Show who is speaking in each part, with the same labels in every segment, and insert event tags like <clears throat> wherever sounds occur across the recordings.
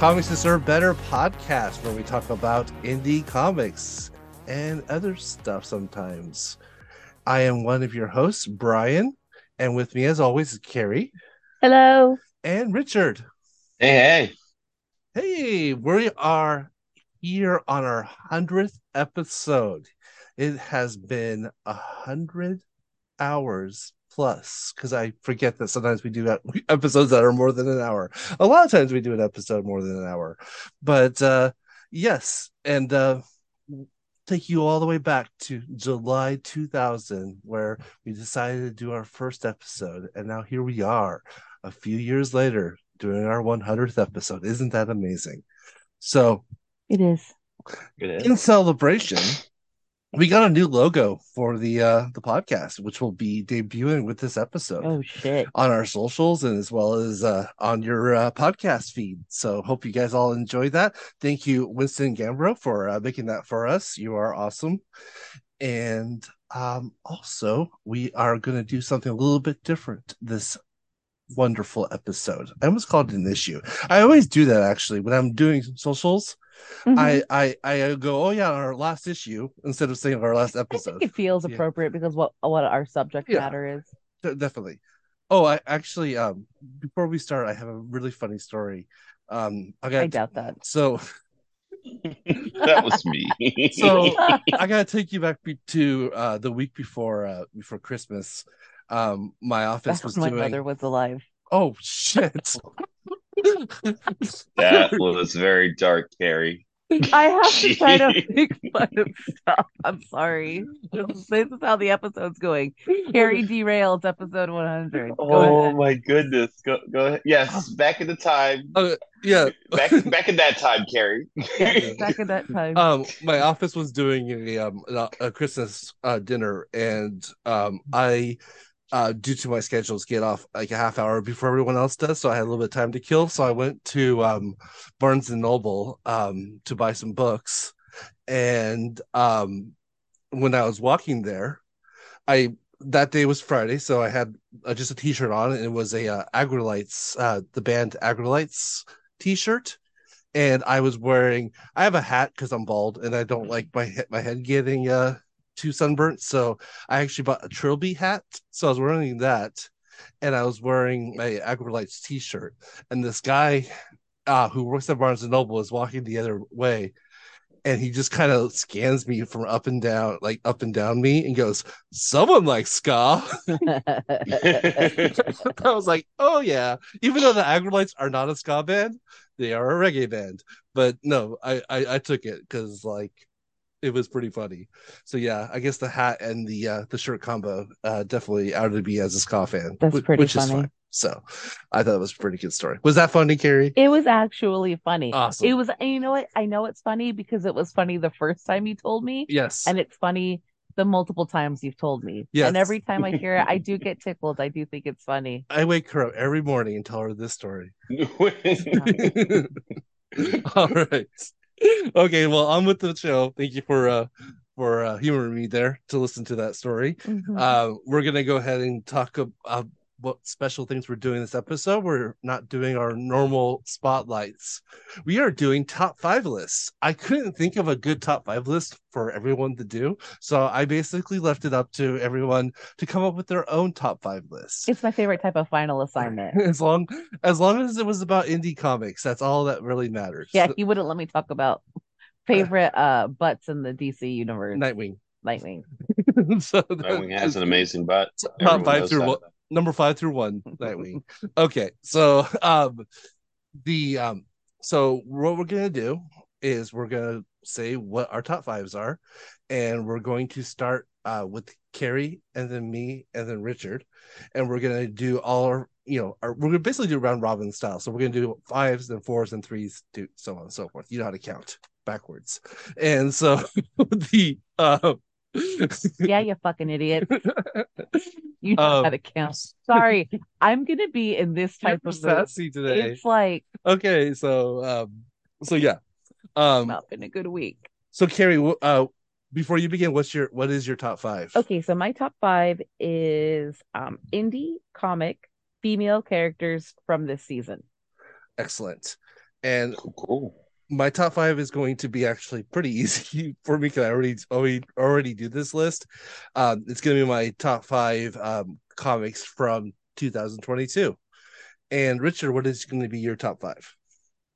Speaker 1: Comics Deserve Better podcast, where we talk about indie comics and other stuff sometimes. I am one of your hosts, Brian, and with me, as always, is Carrie.
Speaker 2: Hello.
Speaker 1: And Richard.
Speaker 3: Hey,
Speaker 1: hey. Hey, we are here on our 100th episode. It has been a hundred hours plus because I forget that sometimes we do <laughs> episodes that are more than an hour. A lot of times we do an episode more than an hour, but uh, yes, and uh, take you all the way back to July 2000, where we decided to do our first episode, and now here we are, a few years later, doing our 100th episode. Isn't that amazing? So
Speaker 2: it is.
Speaker 3: It is.
Speaker 1: In celebration, we got a new logo for the uh the podcast which will be debuting with this episode
Speaker 2: oh shit.
Speaker 1: on our socials and as well as uh on your uh, podcast feed. So hope you guys all enjoy that. Thank you winston gambro for uh, making that for us. You are awesome. And um also we are going to do something a little bit different this wonderful episode. I almost called it an issue. I always do that actually when i'm doing socials Mm-hmm. I, I I go, oh yeah, our last issue instead of saying our last episode.
Speaker 2: it feels yeah. appropriate because what what our subject yeah, matter is.
Speaker 1: Definitely. Oh, I actually um before we start, I have a really funny story. Um I got
Speaker 2: I doubt that. <laughs>
Speaker 1: So
Speaker 3: that was me. <laughs>
Speaker 1: so <laughs> I gotta take you back to uh the week before uh before Christmas. Um my office Back was
Speaker 2: my
Speaker 1: doing...
Speaker 2: mother was alive.
Speaker 1: Oh shit <laughs>
Speaker 3: that was very dark, Carrie.
Speaker 2: I have to try to <laughs> make fun of stuff. I'm sorry. This is how the episode's going. Carrie <laughs> derails episode 100. Go
Speaker 3: oh ahead. my goodness. Go go ahead. Yes, back in the time.
Speaker 1: Uh, yeah.
Speaker 3: Back back in that time, Carrie.
Speaker 2: Yes, back in that time.
Speaker 1: Um, my office was doing a um a Christmas uh, dinner, and um I uh, due to my schedules, get off like a half hour before everyone else does. So I had a little bit of time to kill. So I went to um, Barnes and Noble um, to buy some books. And um, when I was walking there, I that day was Friday, so I had uh, just a T-shirt on, and it was a uh, Aggrolites, uh, the band Aggrolites T-shirt, and I was wearing. I have a hat because I'm bald, and I don't like my my head getting uh too sunburnt. So I actually bought a Trilby hat. So I was wearing that and I was wearing my Aggrolites t shirt. And this guy uh, who works at Barnes and Noble is walking the other way. And he just kind of scans me from up and down, like up and down me, and goes, Someone likes ska. <laughs> I was like, Oh, yeah. Even though the Aggrolites are not a ska band, they are a reggae band. But no, I, I, I took it because, like, it was pretty funny. So yeah, I guess the hat and the uh, the shirt combo uh, definitely outed me as a ska fan.
Speaker 2: That's which, pretty which funny. Is fine.
Speaker 1: So I thought it was a pretty good story. Was that funny, Carrie?
Speaker 2: It was actually funny.
Speaker 1: Awesome.
Speaker 2: It was. you know what? I know it's funny because it was funny the first time you told me.
Speaker 1: Yes.
Speaker 2: And it's funny the multiple times you've told me.
Speaker 1: Yes.
Speaker 2: And every time I hear it, I do <laughs> get tickled. I do think it's funny.
Speaker 1: I wake her up every morning and tell her this story. <laughs> <laughs> All right. Okay, well, I'm with the show. Thank you for uh for uh, humoring me there to listen to that story. Mm-hmm. Uh, we're gonna go ahead and talk about what special things we're doing this episode. We're not doing our normal spotlights. We are doing top five lists. I couldn't think of a good top five list for everyone to do. So I basically left it up to everyone to come up with their own top five list.
Speaker 2: It's my favorite type of final assignment. <laughs>
Speaker 1: as long as long as it was about indie comics, that's all that really matters.
Speaker 2: Yeah, he wouldn't let me talk about favorite uh butts in the DC universe.
Speaker 1: Nightwing.
Speaker 2: Nightwing. <laughs>
Speaker 3: so Nightwing has an amazing butt.
Speaker 1: Top five through one number five through one <laughs> Nightwing. okay, so um, the um, so what we're gonna do is we're gonna say what our top fives are, and we're going to start uh with Carrie and then me and then Richard, and we're gonna do all our you know our, we're gonna basically do round robin style. So we're gonna do fives and fours and threes, to so on and so forth. You know how to count backwards, and so <laughs> the uh
Speaker 2: yeah, you fucking idiot. <laughs> You know um, how to count. Sorry, I'm gonna be in this type of
Speaker 1: sassy today.
Speaker 2: It's like
Speaker 1: okay, so um, so yeah, um,
Speaker 2: up in a good week.
Speaker 1: So Carrie, uh, before you begin, what's your what is your top five?
Speaker 2: Okay, so my top five is um indie comic female characters from this season.
Speaker 1: Excellent. And
Speaker 3: Cool.
Speaker 1: My top five is going to be actually pretty <laughs> easy for me because I already already already do this list. Um, it's going to be my top five um, comics from 2022. And Richard, what is going to be your top five?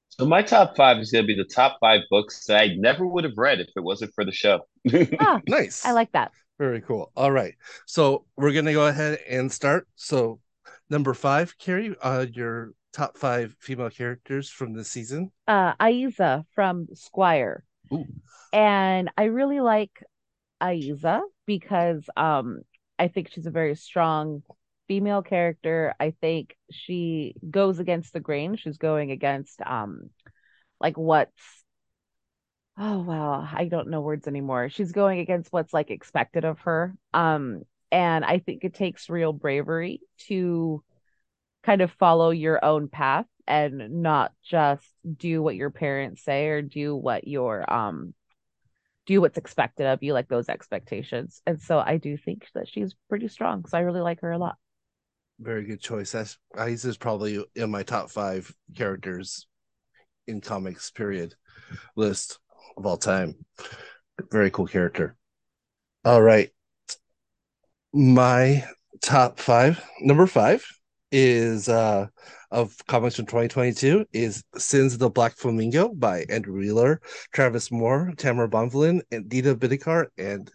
Speaker 3: So my top five is going to be the top five books that I never would have read if it wasn't for the show. <laughs>
Speaker 2: Ah,
Speaker 1: Nice.
Speaker 2: I like that.
Speaker 1: Very cool. All right. So we're going to go ahead and start. So number five, Carrie, uh, your top five female characters from this season.
Speaker 2: Uh, Aiza from Squire.
Speaker 1: Ooh.
Speaker 2: And I really like Aiza because um I think she's a very strong female character. I think she goes against the grain. She's going against um like what's oh wow, I don't know words anymore. She's going against what's like expected of her. Um and I think it takes real bravery to kind of follow your own path and not just do what your parents say or do what your um do what's expected of you like those expectations and so i do think that she's pretty strong so i really like her a lot
Speaker 1: Very good choice. That's is probably in my top five characters in comics period list of all time. Very cool character. All right. My top five, number five is uh of comics from 2022 is Sins of the Black Flamingo by Andrew Wheeler, Travis Moore, Tamra Bonvillain, and Dita Bidikar, and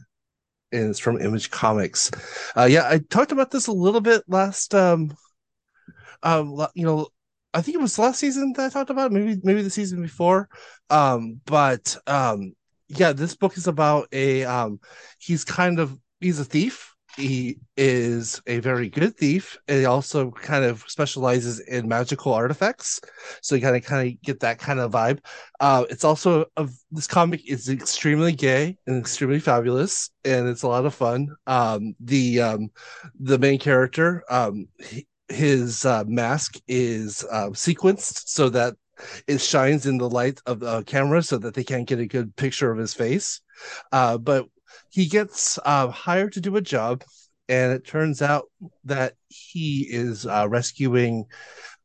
Speaker 1: and it's from Image Comics. Uh yeah, I talked about this a little bit last um um you know I think it was last season that I talked about, maybe maybe the season before. Um, but um, yeah, this book is about a um, he's kind of he's a thief. He is a very good thief, and he also kind of specializes in magical artifacts. So you kind of kind of get that kind of vibe. Uh, it's also this comic is extremely gay and extremely fabulous, and it's a lot of fun. Um, the um, the main character, um, his uh, mask is uh, sequenced so that it shines in the light of the camera so that they can't get a good picture of his face. Uh, but he gets uh, hired to do a job, and it turns out that he is uh, rescuing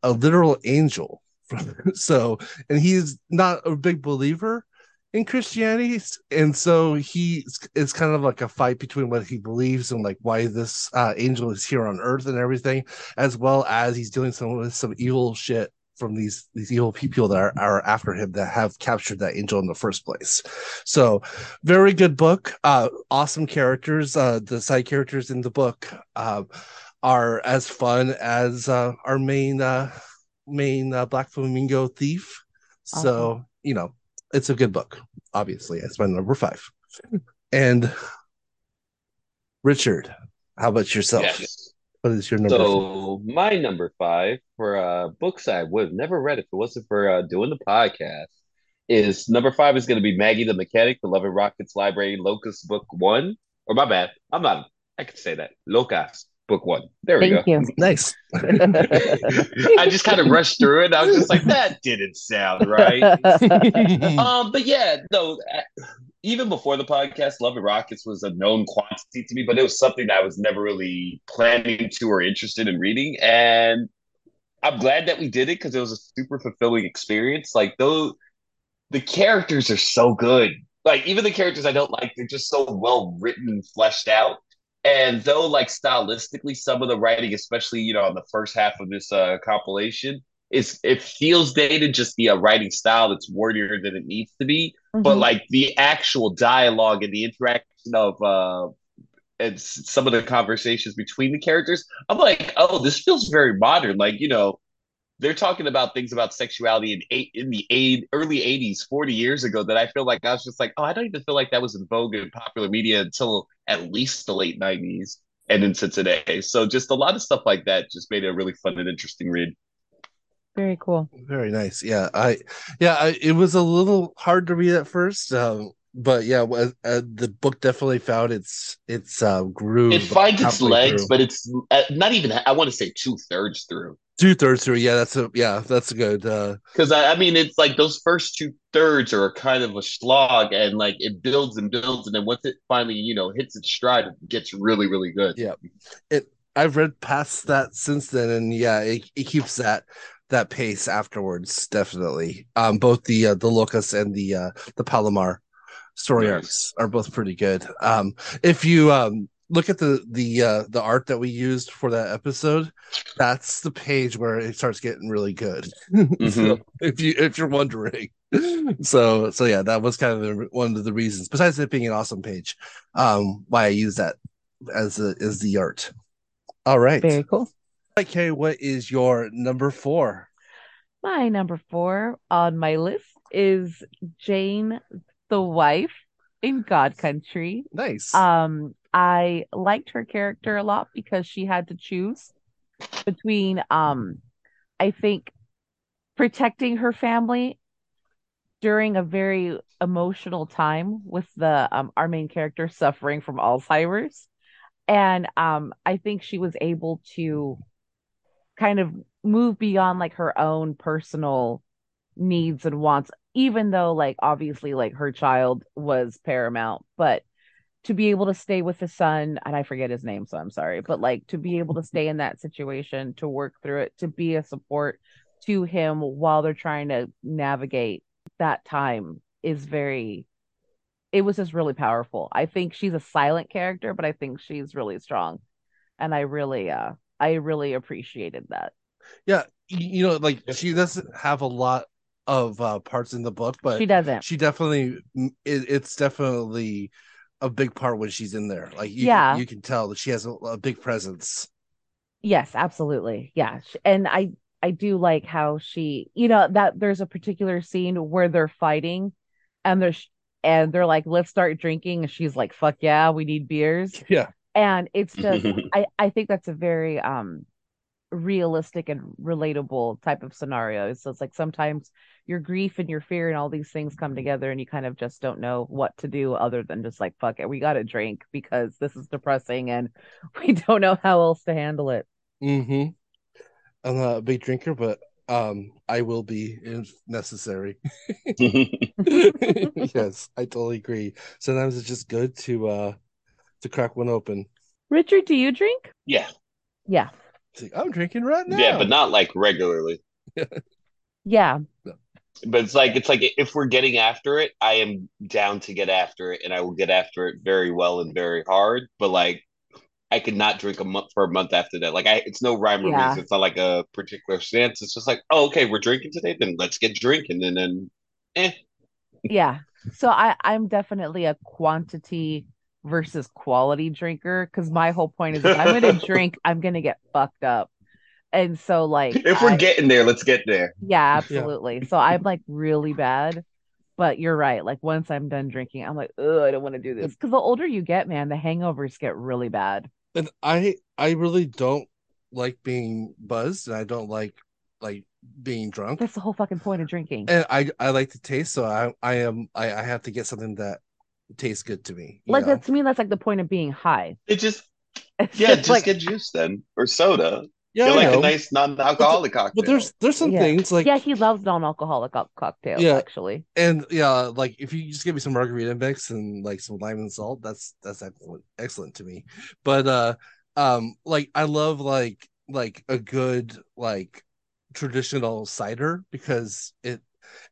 Speaker 1: a literal angel. <laughs> so, and he's not a big believer in Christianity, and so he it's kind of like a fight between what he believes and like why this uh, angel is here on Earth and everything, as well as he's doing some with some evil shit from these these evil people that are, are after him that have captured that angel in the first place. So, very good book. Uh, awesome characters. Uh, the side characters in the book uh, are as fun as uh, our main uh, main uh, Black Flamingo thief. So you know it's a good book. Obviously, it's my number five. And Richard, how about yourself?
Speaker 3: Yes.
Speaker 1: What is your number? five?
Speaker 3: So my number five for uh, books I would have never read if it wasn't for uh, doing the podcast is number five is going to be Maggie the Mechanic, the Love and Rockets Library Locas Book One. Or my bad, I'm not. I could say that Locas Book One. There we
Speaker 2: thank
Speaker 3: go.
Speaker 2: you
Speaker 1: Nice. <laughs>
Speaker 3: I just kind of rushed through it. I was just like, that didn't sound right. <laughs> Um, but yeah, no. Even before the podcast, Love and Rockets was a known quantity to me, but it was something that I was never really planning to or interested in reading. And I'm glad that we did it because it was a super fulfilling experience. Like those, the characters are so good. Like even the characters I don't like, they're just so well written and fleshed out. And though, like stylistically, some of the writing, especially you know on the first half of this uh, compilation, is it feels dated, just the uh, writing style that's wordier than it needs to be. But
Speaker 2: Mhm.
Speaker 3: like the actual dialogue and the interaction of uh, and some of the conversations between the characters, I'm like, oh, this feels very modern. Like you know, they're talking about things about sexuality in eight in the eight, early 80s 40 years ago that i feel like i was just like oh i don't even feel like that was in vogue in popular media until at least the late 90s and into today so just a lot of stuff like that just made it a really fun and interesting read
Speaker 2: very cool
Speaker 1: Very nice. Yeah, I yeah, I, it was a little hard to read at first, um, but yeah, wa- uh, the book definitely found its its uh, groove.
Speaker 3: it finds its legs
Speaker 1: through.
Speaker 3: but it's uh, not even i want to say two-thirds through
Speaker 1: two thirds through. Yeah, that's a yeah, that's a good. Uh,
Speaker 3: because I, I mean it's like those first two thirds are kind of a slog and like it builds and builds and then once it finally you know hits its stride it gets really really good
Speaker 1: Yeah. it I've read past that since then, and yeah, it, it keeps that that pace afterwards. Definitely, um, both the uh, the Locas and the uh, the Palomar story
Speaker 3: Nice.
Speaker 1: arcs are both pretty good. Um, if you um look at the the uh, the art that we used for that episode, that's the page where it starts getting really good. <laughs> So, if you if you're wondering, <laughs> so so yeah, that was kind of the, one of the reasons. Besides it being an awesome page, um, why I use that as a, as the art. All right,
Speaker 2: Very cool.
Speaker 1: Okay. What is your number four?
Speaker 2: My number four on my list is Jane, the wife in God Country.
Speaker 1: Nice.
Speaker 2: Um, I liked her character a lot because she had to choose between, um, I think, protecting her family during a very emotional time with the um our main character suffering from Alzheimer's. And um, I think she was able to kind of move beyond like her own personal needs and wants, even though like obviously like her child was paramount, but to be able to stay with the son, and I forget his name, so I'm sorry, but like to be able to <laughs> stay in that situation, to work through it, to be a support to him while they're trying to navigate that time is very it was just really powerful. I think she's a silent character, but I think she's really strong. And I really uh I really appreciated that.
Speaker 1: yeah, you, know, like she doesn't have a lot of uh, parts in the book, but
Speaker 2: she doesn't.
Speaker 1: she definitely it, it's definitely a big part when she's in there. Like you,
Speaker 2: Yeah.
Speaker 1: you can tell that she has a, a big presence.
Speaker 2: Yes, absolutely. Yeah. And I I do like how she, you know, that there's a particular scene where they're fighting and they're and they're like, let's start drinking. And she's like, fuck yeah, we need beers. <laughs>
Speaker 1: Yeah.
Speaker 2: And it's just <laughs> I, I think that's a very um realistic and relatable type of scenario. So it's like sometimes your grief and your fear and all these things come together and you kind of just don't know what to do other than just like fuck it, we gotta drink because this is depressing and <laughs> we don't know how else to handle it.
Speaker 1: Mm-hmm. I'm not a big drinker, but um, I will be if necessary. <laughs> yes, I totally agree. Sometimes it's just good to uh to crack one open.
Speaker 2: Richard, do you drink?
Speaker 3: yeah,
Speaker 2: Yeah.
Speaker 1: It's like, I'm drinking right now.
Speaker 3: yeah, but not like regularly. <laughs>
Speaker 2: Yeah.
Speaker 3: But it's like it's like if we're getting after it, I am down to get after it, and I will get after it very well and very hard. But like, I could not drink a month for a month after that. Like, I it's no rhyme or
Speaker 2: Yeah.
Speaker 3: reason. It's not like a particular stance. It's just like, oh, okay, we're drinking today, then let's get drinking, and then, eh.
Speaker 2: Yeah. So I I'm definitely a quantity versus quality drinker because my whole point is if I'm gonna <laughs> drink, I'm gonna get fucked up. And so like
Speaker 3: If we're
Speaker 2: I-
Speaker 3: getting there, let's get there.
Speaker 2: yeah, absolutely. So I'm like really bad. But you're right. Like once I'm done drinking, I'm like, oh, I don't want to do this. Because the older you get, man, the hangovers get really bad.
Speaker 1: and I I really don't like being buzzed, and I don't like like being drunk.
Speaker 2: That's the whole fucking point of drinking.
Speaker 1: And I I like to taste, so I I am I, I have to get something that tastes good to me. you
Speaker 2: Like
Speaker 1: know?
Speaker 2: that to me, that's like the point of being high. <laughs>
Speaker 3: It just
Speaker 2: It's
Speaker 3: yeah,
Speaker 2: just
Speaker 3: just
Speaker 2: like
Speaker 3: get juice then or soda.
Speaker 1: yeah,
Speaker 3: Get
Speaker 1: I
Speaker 3: like
Speaker 1: know.
Speaker 3: a nice non-alcoholic cocktail.
Speaker 1: but there's there's some
Speaker 2: Yeah.
Speaker 1: things like
Speaker 2: yeah, he loves non-alcoholic cocktails,
Speaker 1: Yeah.
Speaker 2: actually.
Speaker 1: and yeah, like if you just give me some margarita mix and like some lime and salt, that's that's excellent excellent to me. But uh um like I love like like a good like traditional cider because it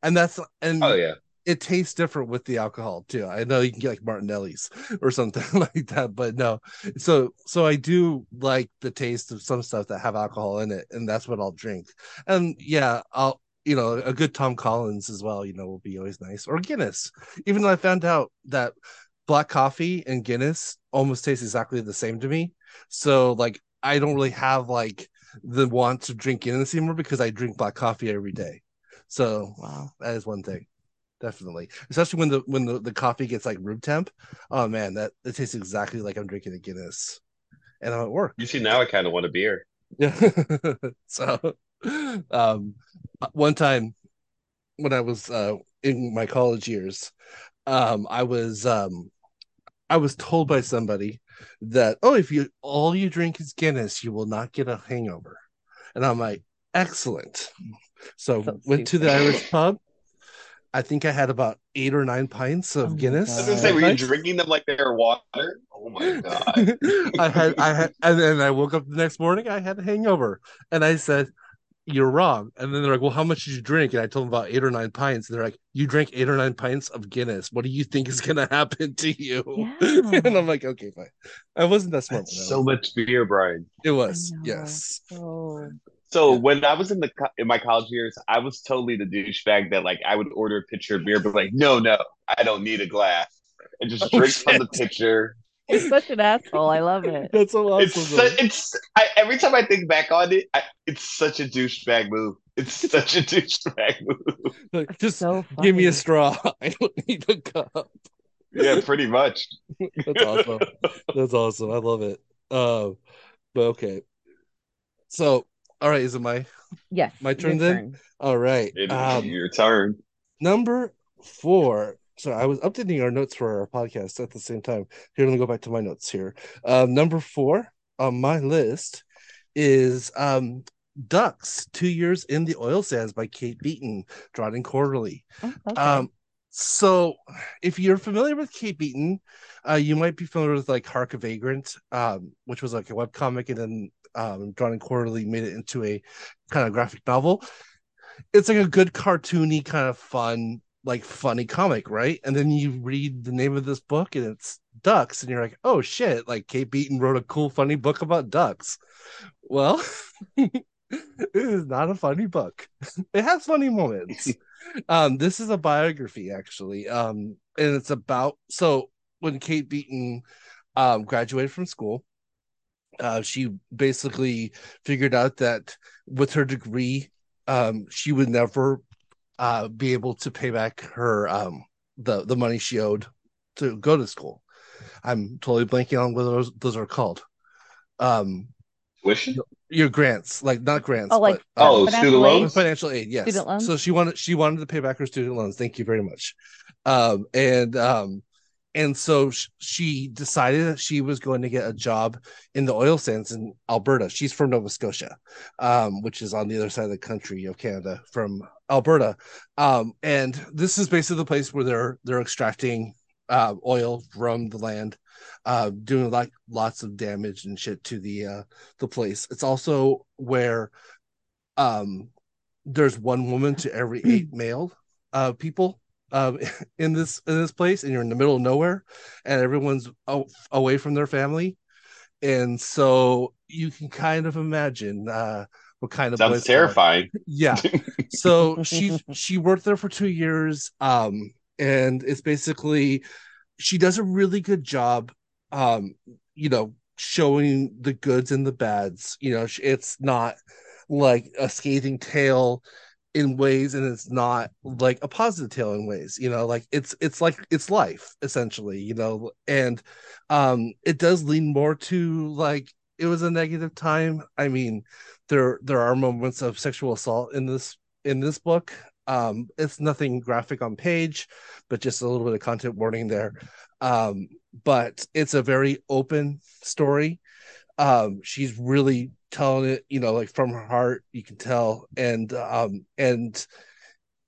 Speaker 1: and that's and
Speaker 3: oh yeah.
Speaker 1: It tastes different with the alcohol too. I know you can get like Martinelli's or something <laughs> like that, but no. So so I do like the taste of some stuff that have alcohol in it, and that's what I'll drink. And yeah, I'll you know a good Tom Collins as well. You know will be always nice or Guinness. Even though I found out that black coffee and Guinness almost taste exactly the same to me. So like I don't really have like the want to drink Guinness anymore because I drink black coffee every day. So
Speaker 2: Wow.
Speaker 1: that is one thing definitely. Especially when the when the, the coffee gets like room temp. Oh man that it tastes exactly like i'm drinking a guinness. And i'm at work.
Speaker 3: You see, now I kind of want a beer.
Speaker 1: yeah <laughs> so um one time when i was uh in my college years um i was um i was told by somebody that oh if you all you drink is guinness you will not get a hangover. And i'm like excellent. So,
Speaker 2: So
Speaker 1: went to the irish pub I think I had about eight or nine pints of
Speaker 2: Oh
Speaker 1: Guinness.
Speaker 3: I was gonna say, were you drinking them like they were water? Oh my <laughs> god!
Speaker 1: I had, I had, and then I woke up the next morning. I had a hangover, and I said, "You're wrong." And then they're like, "Well, how much did you drink?" And I told them about eight or nine pints. And they're like, "You drank eight or nine pints of Guinness. What do you think is gonna happen to you?"
Speaker 2: Yeah. <laughs>
Speaker 1: and I'm like, "Okay, fine." I wasn't that smart.
Speaker 3: That's so much beer, Brian.
Speaker 1: It was yes.
Speaker 2: So
Speaker 3: So
Speaker 1: Yeah.
Speaker 3: when I was in the in my college years, I was totally the douchebag that like I would order a pitcher of beer, but like, no, no, I don't need a glass, and just
Speaker 1: Oh,
Speaker 3: drink from the pitcher.
Speaker 2: you're such an asshole. I love it. <laughs>
Speaker 1: That's so
Speaker 3: It's
Speaker 1: awesome.
Speaker 3: su- it's I, every time I think back on it, I, it's such a douchebag move. It's <laughs> such a douchebag move.
Speaker 1: Like, just
Speaker 2: So
Speaker 1: give me a straw. <laughs> I don't need a cup.
Speaker 3: Yeah, pretty much.
Speaker 1: That's awesome. That's awesome. I love it. Um, but okay. So, all right, is it my
Speaker 2: Yes.
Speaker 1: My
Speaker 2: your
Speaker 1: turn then?
Speaker 2: turn.
Speaker 1: all right?
Speaker 3: It is
Speaker 1: Um,
Speaker 3: your turn.
Speaker 1: number four. So I was updating our notes for our podcast at the same time. Here, let me go back to my notes here. Um, number four on my list is um Ducks, Two Years in the Oil Sands by Kate Beaton, Drawn and Quarterly.
Speaker 2: Oh, okay.
Speaker 1: Um, so if you're familiar with Kate Beaton, uh, you might be familiar with like Hark a Vagrant, um, which was like a webcomic and then um, Drawn and Quarterly made it into a kind of graphic novel. It's like a good cartoony kind of fun, like funny comic, right? And then you read the name of this book and it's ducks, and you're like, oh shit, like Kate Beaton wrote a cool, funny book about ducks. Well, <laughs> it is not a funny book. <laughs> It has funny moments. <laughs> um, this is a biography actually. Um, and it's about so when Kate Beaton um graduated from school, uh, she basically figured out that with her degree, um, she would never uh be able to pay back her um the the money she owed to go to school. I'm totally blanking on what those those are called. Um,
Speaker 3: Tuition?
Speaker 1: your grants, like not grants,
Speaker 2: Oh, like
Speaker 1: but,
Speaker 3: Oh,
Speaker 2: financial
Speaker 3: student loans?
Speaker 1: financial aid yes
Speaker 2: Student loans?
Speaker 1: so she wanted she wanted to pay back her student loans thank you very much um and um and so sh- she decided that she was going to get a job in the oil sands in alberta. She's from nova scotia um which is on the other side of the country of canada from alberta. Um and this is basically the place where they're they're extracting uh, oil from the land uh doing like lots of damage and shit to the uh the place. It's also where um there's one woman to every eight <clears throat> male uh people um <laughs> in this in this place and you're in the middle of nowhere and everyone's away from their family. And so you can kind of imagine uh what kind of
Speaker 3: Sounds terrifying. <laughs>
Speaker 1: yeah. So she she worked there for two years um and it's basically she does a really good job um you know showing the goods and the bads. You know it's not like a scathing tale in ways and it's not like a positive tale in ways you know like it's it's like it's life essentially you know and um it does lean more to like it was a negative time. I mean there there are moments of sexual assault in this in this book. Um it's nothing graphic on page but just a little bit of content warning there. Um but it's a very open story um she's really telling it you know like from her heart you can tell. And um and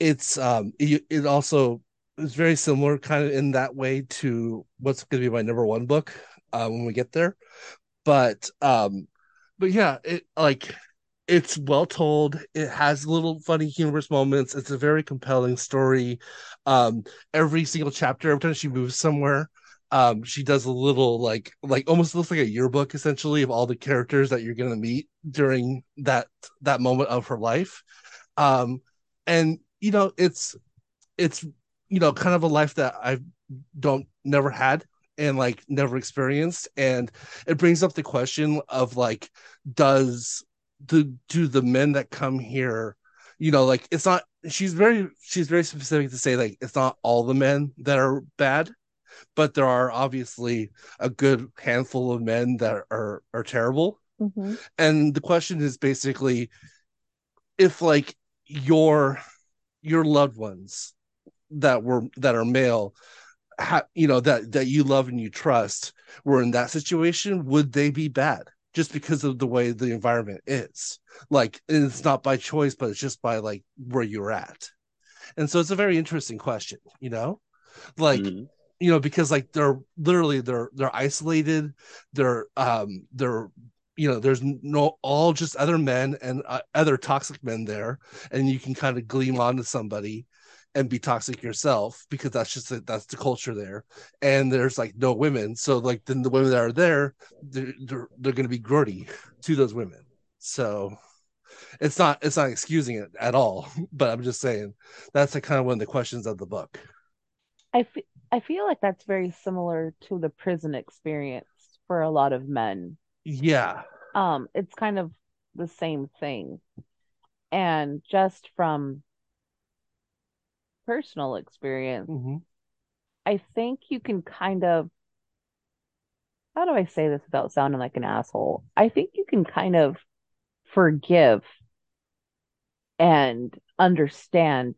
Speaker 1: it's um it, it also is very similar kind of in that way to what's going to be my number one book uh, when we get there. But um but yeah it like it's well told. It has little funny humorous moments. It's a very compelling story. Um every single chapter every time she moves somewhere um she does a little like like almost looks like a yearbook essentially of all the characters that you're to meet during that that moment of her life. Um and you know it's it's you know kind of a life that i don't never had and like never experienced. And it brings up the question of like does the do the men that come here you know like it's not she's very she's very specific to say like it's not all the men that are bad but there are obviously a good handful of men that are are terrible
Speaker 2: Mhm.
Speaker 1: and the question is basically if like your your loved ones that were that are male ha, you know that that you love and you trust were in that situation would they be bad just because of the way the environment is like it's not by choice but it's just by like where you're at and so it's a very interesting question you know like
Speaker 3: Mhm.
Speaker 1: You know because like they're literally they're they're isolated. They're um they're you know there's no all just other men and uh, other toxic men there. And you can kind of gleam onto somebody and be toxic yourself because that's just that's the culture there. And there's like no women. So like then the women that are there they're they're, they're going to be grody to those women. So it's not it's not excusing it at all. <laughs> But i'm just saying that's like kind of one of the questions of the book.
Speaker 2: I fe- I feel like that's very similar to the prison experience for a lot of men.
Speaker 1: yeah
Speaker 2: Um, it's kind of the same thing. And just from personal experience,
Speaker 1: Mhm.
Speaker 2: I think you can kind of, how do I say this without sounding like an asshole? I think you can kind of forgive and understand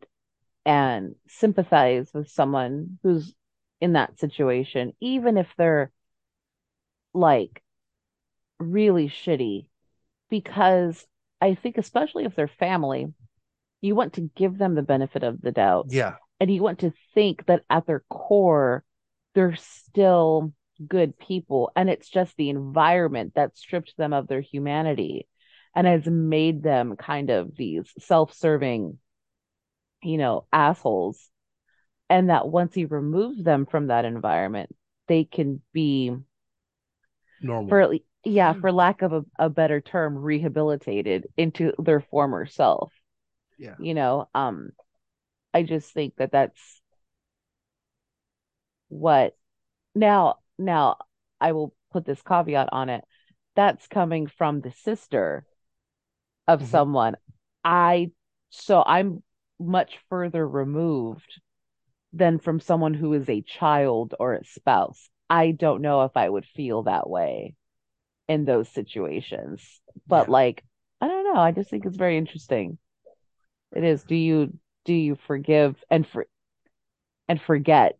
Speaker 2: and sympathize with someone who's in that situation, even if they're like really shitty, because I think, especially if they're family, you want to give them the benefit of the doubt.
Speaker 1: Yeah.
Speaker 2: And you want to think that at their core they're still good people. And it's just the environment that stripped them of their humanity and has made them kind of these self-serving you know assholes and that once you remove them from that environment they can be
Speaker 1: normal.
Speaker 2: for yeah for lack of a, a better term rehabilitated into their former self.
Speaker 1: Yeah.
Speaker 2: You know um i just think that that's what now now i will put this caveat on it. That's coming from the sister of
Speaker 1: Mhm.
Speaker 2: someone. I so i'm much further removed than from someone who is a child or a spouse. I don't know if i would feel that way in those situations. But
Speaker 1: Yeah.
Speaker 2: like i don't know. I just think it's very interesting. It is. Do you do you forgive and for and forget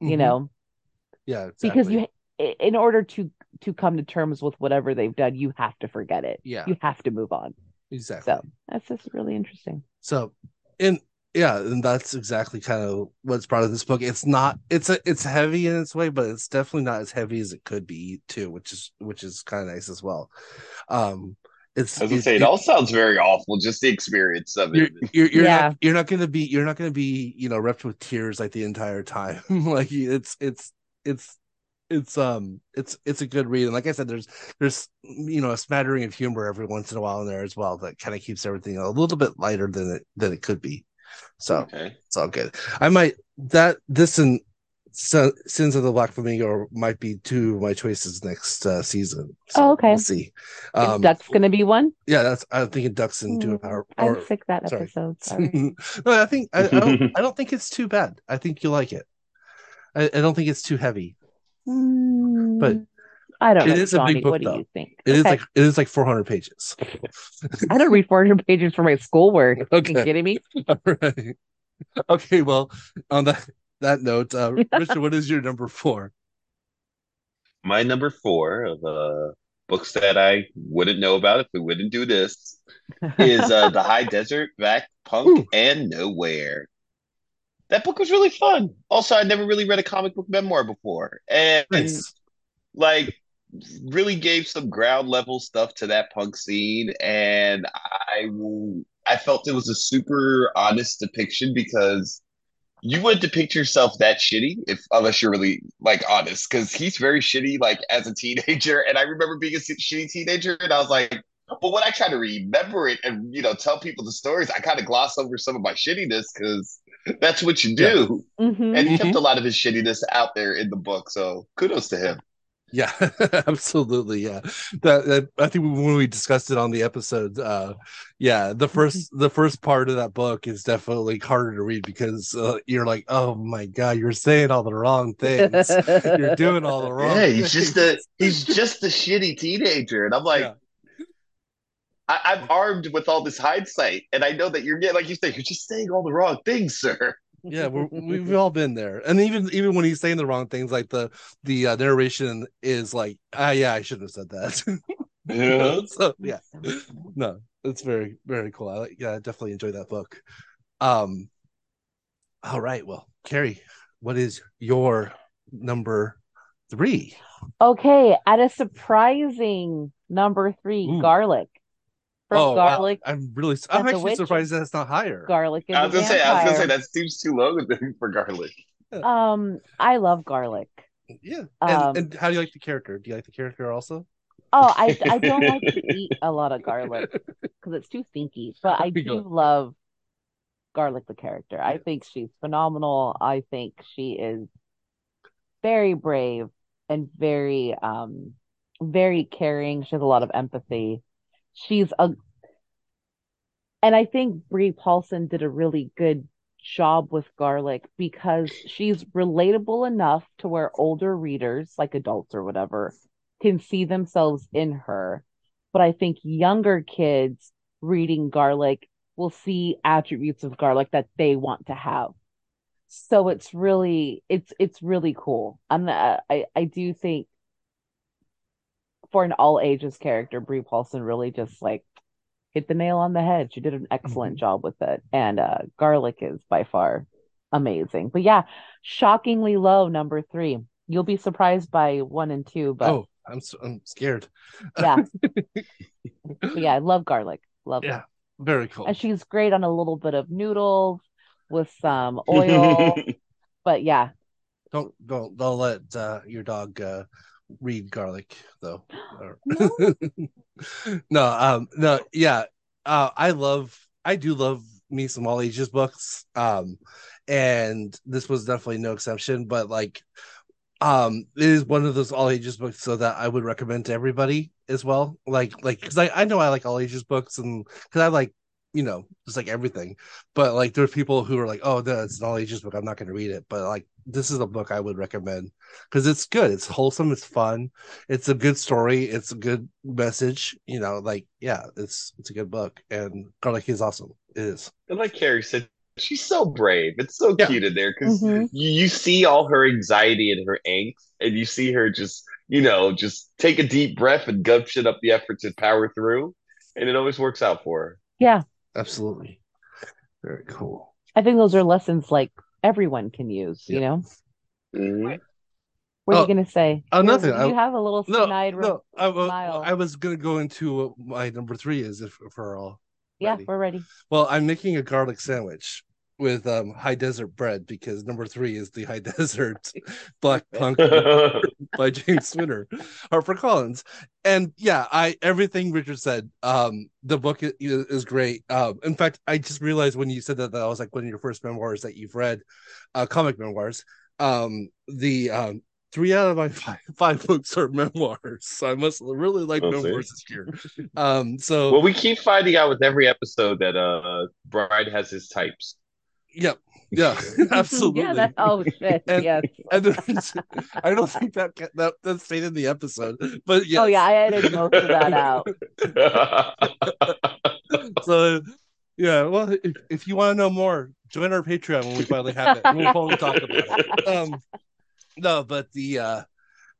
Speaker 2: you
Speaker 1: Mhm.
Speaker 2: know?
Speaker 1: Yeah exactly.
Speaker 2: because you in order to to come to terms with whatever they've done you have to forget it.
Speaker 1: Yeah.
Speaker 2: You have to move on.
Speaker 1: Exactly.
Speaker 2: So that's just really interesting.
Speaker 1: So, and yeah, and that's exactly kind of what's part of this book. It's not, it's a, it's heavy in its way, but it's definitely not as heavy as it could be too, which is, which is kind of nice as well. Um, it's,
Speaker 3: I was gonna
Speaker 1: it-
Speaker 3: say it
Speaker 1: it-
Speaker 3: all sounds very awful, just the experience of
Speaker 1: you're,
Speaker 3: it.
Speaker 1: you're, you're
Speaker 2: Yeah.
Speaker 1: not, you're not going to be, you're not going to be, you know, repped with tears like the entire time. <laughs> like it's, it's, it's, it's um it's it's a good read and like i said there's there's you know a smattering of humor every once in a while in there as well that kind of keeps everything a little bit lighter than it than it could be so
Speaker 3: Okay.
Speaker 1: it's all good. I might that this and Sin- Sins of the Black Flamingo might be two of my choices next uh, season.
Speaker 2: Oh, okay.
Speaker 1: We'll see.
Speaker 2: is
Speaker 1: Um,
Speaker 2: duck's gonna be one
Speaker 1: yeah, that's I'm thinking ducks into a power.
Speaker 2: i
Speaker 1: Or,
Speaker 2: sick that
Speaker 1: sorry.
Speaker 2: episode <laughs> sorry
Speaker 1: no, I think I, I don't. <laughs> I don't think it's too bad. I think you like it. I, I don't think it's too heavy. But
Speaker 2: Mm, i don't
Speaker 1: it
Speaker 2: know
Speaker 1: is a big
Speaker 2: Johnny,
Speaker 1: book,
Speaker 2: what do
Speaker 1: though.
Speaker 2: you think
Speaker 1: It is
Speaker 2: Okay.
Speaker 1: like it is like 400 pages. <laughs>
Speaker 2: i don't read 400 pages for my schoolwork Are
Speaker 1: Okay.
Speaker 2: you kidding me <laughs>
Speaker 1: All right. Okay. Well, on that that note, uh, <laughs> Richard, what is your number four?
Speaker 3: My number four of uh books that I wouldn't know about if we wouldn't do this is uh The High Desert, Vac, Punk,
Speaker 1: Ooh.
Speaker 3: and Nowhere. That book was really fun. Also, I never really read a comic book memoir before. And
Speaker 1: Nice.
Speaker 3: like really gave some ground level stuff to that punk scene. And I will I felt it was a super honest depiction because you would depict yourself that shitty if unless you're really like honest because he's very shitty like as a teenager. And I remember being a shitty teenager and I was like but when I try to remember it and you know tell people the stories I kind of gloss over some of my shittiness because that's what you do.
Speaker 2: Mhm.
Speaker 3: and he kept a lot of his shittiness out there in the book so kudos to him
Speaker 1: Yeah, <laughs> absolutely. Yeah, that, that I think when we discussed it on the episode, uh, yeah, the first the first part of that book is definitely harder to read because uh, you're like, oh my god, you're saying all the wrong things, you're <laughs> doing all the wrong.
Speaker 3: Yeah, he's just a <laughs> he's just a shitty teenager, and I'm like,
Speaker 1: Yeah.
Speaker 3: I, I'm armed with all this hindsight, and I know that you're getting, like you said, you're just saying all the wrong things, sir.
Speaker 1: Yeah, we're, <laughs> we've all been there, and even even when he's saying the wrong things, like the the uh, narration is like, ah, yeah, I shouldn't have said that. <laughs>
Speaker 3: Yeah.
Speaker 1: so yeah, no, it's very very cool. I like, yeah, I definitely enjoyed that book. Um, All right. Well, Carrie, what is your number three?
Speaker 2: Okay, at a surprising number three,
Speaker 1: Ooh.
Speaker 2: garlic. From
Speaker 1: oh,
Speaker 2: garlic,
Speaker 1: I'm really. I'm actually
Speaker 2: Witcher.
Speaker 1: surprised that it's not higher.
Speaker 2: garlic is
Speaker 3: I
Speaker 2: a
Speaker 3: was gonna say, I was gonna say
Speaker 2: vampire.
Speaker 3: that seems too low for garlic.
Speaker 2: Um, I love garlic.
Speaker 1: Yeah. And,
Speaker 2: Um,
Speaker 1: and how do you like the character? Do you like the character also?
Speaker 2: Oh, I <laughs> I don't like to eat a lot of garlic because it's too stinky, but I <laughs> do love Garlic the character. I think she's phenomenal. I think she is very brave and very um very caring. She has a lot of empathy. She's a and I think Bree Paulsen did a really good job with Garlic because she's relatable enough to where older readers, like adults or whatever, can see themselves in her. But I think younger kids reading Garlic will see attributes of Garlic that they want to have. So it's really it's it's really cool. I'm uh, I I do think for an all ages character, Bree Paulsen really just like hit the nail on the head. She did an excellent job with it. And uh Garlic is by far amazing. But yeah, shockingly low number three. You'll be surprised by one and two, but
Speaker 1: oh, I'm I'm scared.
Speaker 2: yeah. <laughs> But yeah, I love Garlic. Love it.
Speaker 1: Yeah. Very cool.
Speaker 2: And she's great on a little bit of noodles with some <laughs> oil. but yeah,
Speaker 1: Don't don't don't let uh, your dog uh, read garlic though. <gasps>
Speaker 2: No. <laughs>
Speaker 1: no, um, no, yeah. Uh, I love, I do love me some all ages books. Um, and this was definitely no exception. But like, um, it is one of those all ages books, so that I would recommend to everybody as well. Like, like because I I know I like all ages books, and because I like you know just like everything. But like, there's people who are like, oh, no, it's an all ages book. I'm not going to read it. But like, this is a book I would recommend because it's good. It's wholesome. It's fun. It's a good story. It's a good message. You know, like yeah, it's it's a good book, and Garlic is awesome. It is.
Speaker 3: And like Carrie said, she's so brave. It's so
Speaker 1: Yeah.
Speaker 3: cute in there because
Speaker 2: Mhm.
Speaker 3: you, you see all her anxiety and her angst, and you see her just, you know, just take a deep breath and gumption up the effort to power through. And it always works out for her.
Speaker 2: yeah.
Speaker 1: Absolutely. Very cool.
Speaker 2: I think those are lessons like everyone can use, you know?
Speaker 3: Mhm.
Speaker 2: What are
Speaker 1: Oh,
Speaker 2: you gonna say?
Speaker 1: oh,
Speaker 2: You're-
Speaker 1: nothing.
Speaker 2: You
Speaker 1: I-
Speaker 2: have a little
Speaker 1: No,
Speaker 2: snide
Speaker 1: no. I, wa-
Speaker 2: smile.
Speaker 1: I was gonna go into what my number three is if, if we're all
Speaker 2: Yeah, we're ready.
Speaker 1: Well, I'm making a garlic sandwich with um high desert bread because number three is the high <laughs> desert black <laughs> punk <laughs> by James Spooner, Harper Collins, and yeah, I everything Richard said. Um, the book is, is great. Um, in fact, I just realized when you said that that was like one of your first memoirs that you've read, uh, comic memoirs. Um, the um three out of my five, five books are memoirs, so I must really like
Speaker 3: see.
Speaker 1: memoirs this year. Um, so
Speaker 3: well, we keep finding out with every episode that uh Brian has his types.
Speaker 1: Yep, yeah, <laughs> <laughs> absolutely.
Speaker 2: Yeah, that oh shit.
Speaker 1: And-
Speaker 2: yes.
Speaker 1: And I don't think that that that stayed in the episode, but yeah.
Speaker 2: Oh yeah, I edited most of that out. <laughs>
Speaker 1: so yeah well if, if you want to know more join our patreon when we finally have it and we'll probably talk about it um no but the uh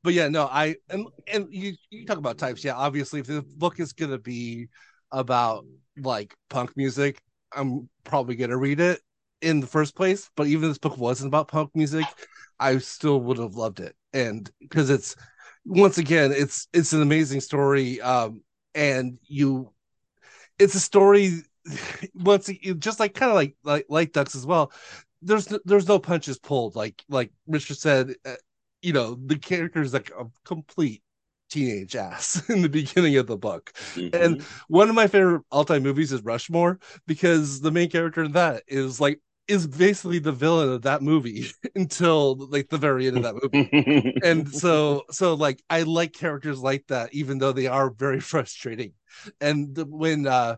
Speaker 1: but yeah no i and and you you talk about types yeah obviously if the book is gonna be about like punk music i'm probably gonna read it in the first place but even if this book wasn't about punk music i still would have loved it. And because it's once again it's it's an amazing story um and you it's a story <sighs> once just like kind of like like light ducks as well there's no- there's no punches pulled. Like like richard said uh, you know the character is like a complete teenage ass <laughs> in the beginning of the book. And- one of my favorite all-time movies is rushmore because the main character in that is like is basically the villain of that movie <laughs> until like the very end of that movie. And <laughs> so so like i like characters like that even though they are very <laughs> frustrating. And when uh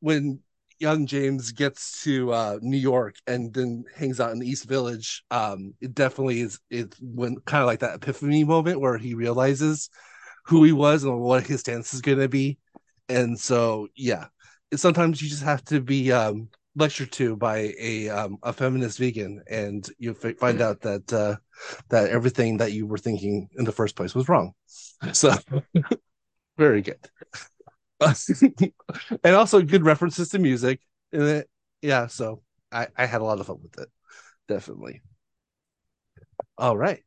Speaker 1: when young james gets to uh new york and then hangs out in the east village um it definitely is it when kind of like that epiphany moment where he realizes who he was and what his stance is going to be. And so yeah sometimes you just have to be um lectured to by a um a feminist vegan and you f- find out that uh that everything that you were thinking in the first place was wrong. So <laughs> very good. <laughs> and also good references to music it. Yeah, so I, I had a lot of fun with it. definitely. All right.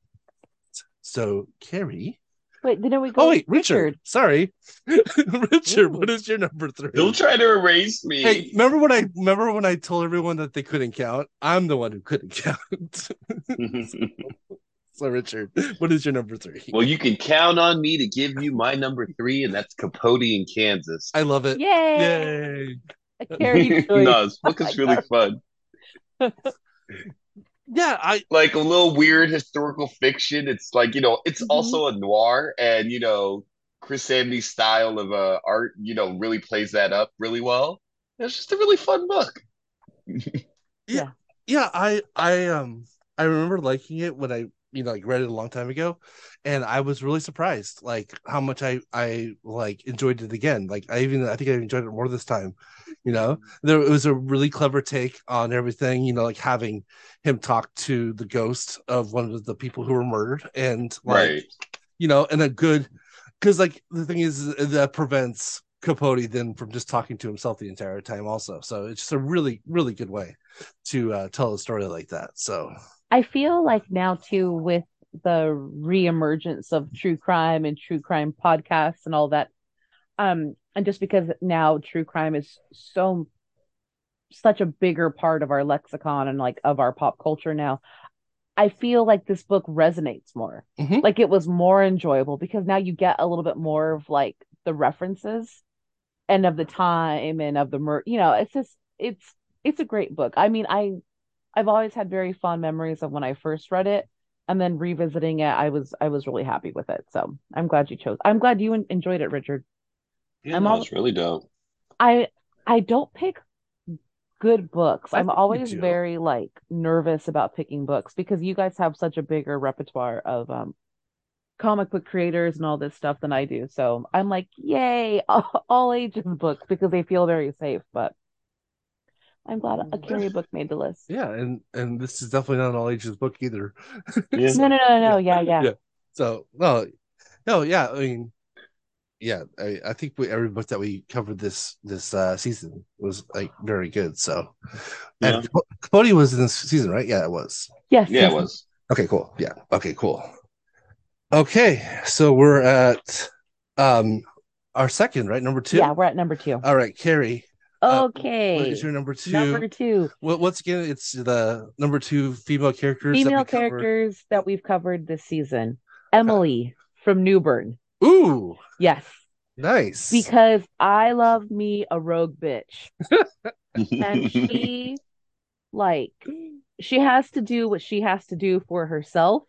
Speaker 1: So Carrie.
Speaker 2: Wait, didn't we go?
Speaker 1: Oh wait, Richard. Richard. Sorry, <laughs> Richard. Ooh. What is your number three?
Speaker 3: Don't try to erase me.
Speaker 1: Hey, remember when I remember when I told everyone that they couldn't count? I'm the one who couldn't <laughs> count. <laughs> so, Richard, what is your number three?
Speaker 3: Well, you can count on me to give you my number three, and that's Capote in Kansas.
Speaker 1: I love it.
Speaker 2: Yay!
Speaker 1: Yay!
Speaker 2: Carrie
Speaker 3: no, this book is oh really fun.
Speaker 1: Yeah, I
Speaker 3: like a little weird historical fiction. It's like you know, it's mm-hmm. also a noir, and you know, Chris Samnee's style of uh, art, you know, really plays that up really well. It's just a really fun book. <laughs>
Speaker 1: yeah, yeah. I I um I remember liking it when I you know like read it a long time ago, and I was really surprised like how much I I like enjoyed it again. Like I even I think I enjoyed it more this time you know there it was a really clever take on everything you know like having him talk to the ghost of one of the people who were murdered and like right. you know and a good because like the thing is that prevents capote then from just talking to himself the entire time also so it's just a really really good way to uh, tell a story like that so
Speaker 2: i feel like now too with the reemergence of true crime and true crime podcasts and all that um and just because now true crime is so such a bigger part of our lexicon and like of our pop culture now i feel like this book resonates more mm-hmm. like it was more enjoyable because now you get a little bit more of like the references and of the time and of the mur- you know it's just it's it's a great book i mean i i've always had very fond memories of when i first read it and then revisiting it i was i was really happy with it so i'm glad you chose i'm glad you enjoyed it richard
Speaker 3: yeah, I'm no, it's really dope.
Speaker 2: I I don't pick good books. I I'm always very like nervous about picking books because you guys have such a bigger repertoire of um comic book creators and all this stuff than I do. So I'm like, yay, all, <laughs> all ages books because they feel very safe. But I'm glad a Carrie book made the list.
Speaker 1: Yeah, and and this is definitely not an all ages book either.
Speaker 2: yeah. <laughs> No, no, no, no. Yeah, yeah.
Speaker 1: yeah. So, well, no, yeah. I mean, yeah, I, I think we, every book that we covered this this uh, season was like very good. So, yeah. and Capote was in this season, right? Yeah, it was.
Speaker 2: Yes.
Speaker 3: Yeah, it was.
Speaker 1: Okay, cool. Yeah. Okay, cool. Okay, so we're at um our second, right? Number two.
Speaker 2: Yeah, we're at number two.
Speaker 1: All right, Carrie.
Speaker 2: Okay.
Speaker 1: Uh, what is your number two?
Speaker 2: Number two.
Speaker 1: What, what's again? It's the number two female characters.
Speaker 2: Female that characters covered. that we've covered this season. Emily from Newburn.
Speaker 1: Ooh.
Speaker 2: Yes.
Speaker 1: Nice.
Speaker 2: Because I love me a rogue bitch. <laughs> and she like she has to do what she has to do for herself.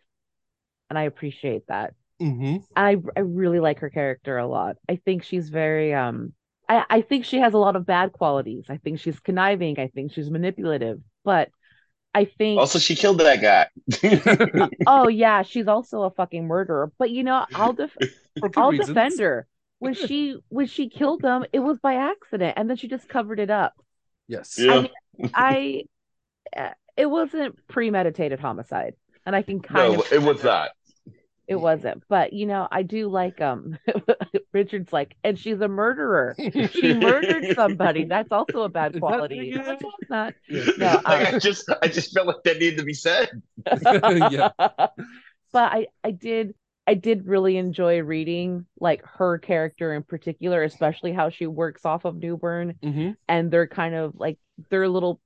Speaker 2: And I appreciate that.
Speaker 1: Mm-hmm.
Speaker 2: I I really like her character a lot. I think she's very um I, I think she has a lot of bad qualities. I think she's conniving. I think she's manipulative. But I think
Speaker 3: also she killed that
Speaker 2: guy. <laughs> <laughs> oh yeah, she's also a fucking murderer. But you know, I'll def- <laughs> I'll reasons. defend her. When she when she killed them, it was by accident, and then she just covered it up.
Speaker 1: Yes.
Speaker 3: Yeah.
Speaker 2: I, mean, I uh, it wasn't premeditated homicide, and I can kind
Speaker 3: no,
Speaker 2: of
Speaker 3: it was that
Speaker 2: it wasn't but you know i do like um richard's like and she's a murderer. She murdered <laughs> somebody. That's also a bad quality. no, not.
Speaker 3: No <laughs> I, I just i just felt like that needed to be said. <laughs>
Speaker 2: Yeah. But i i did i did really enjoy reading like her character in particular especially how she works off of newburn
Speaker 1: mm-hmm.
Speaker 2: and they're kind of like their little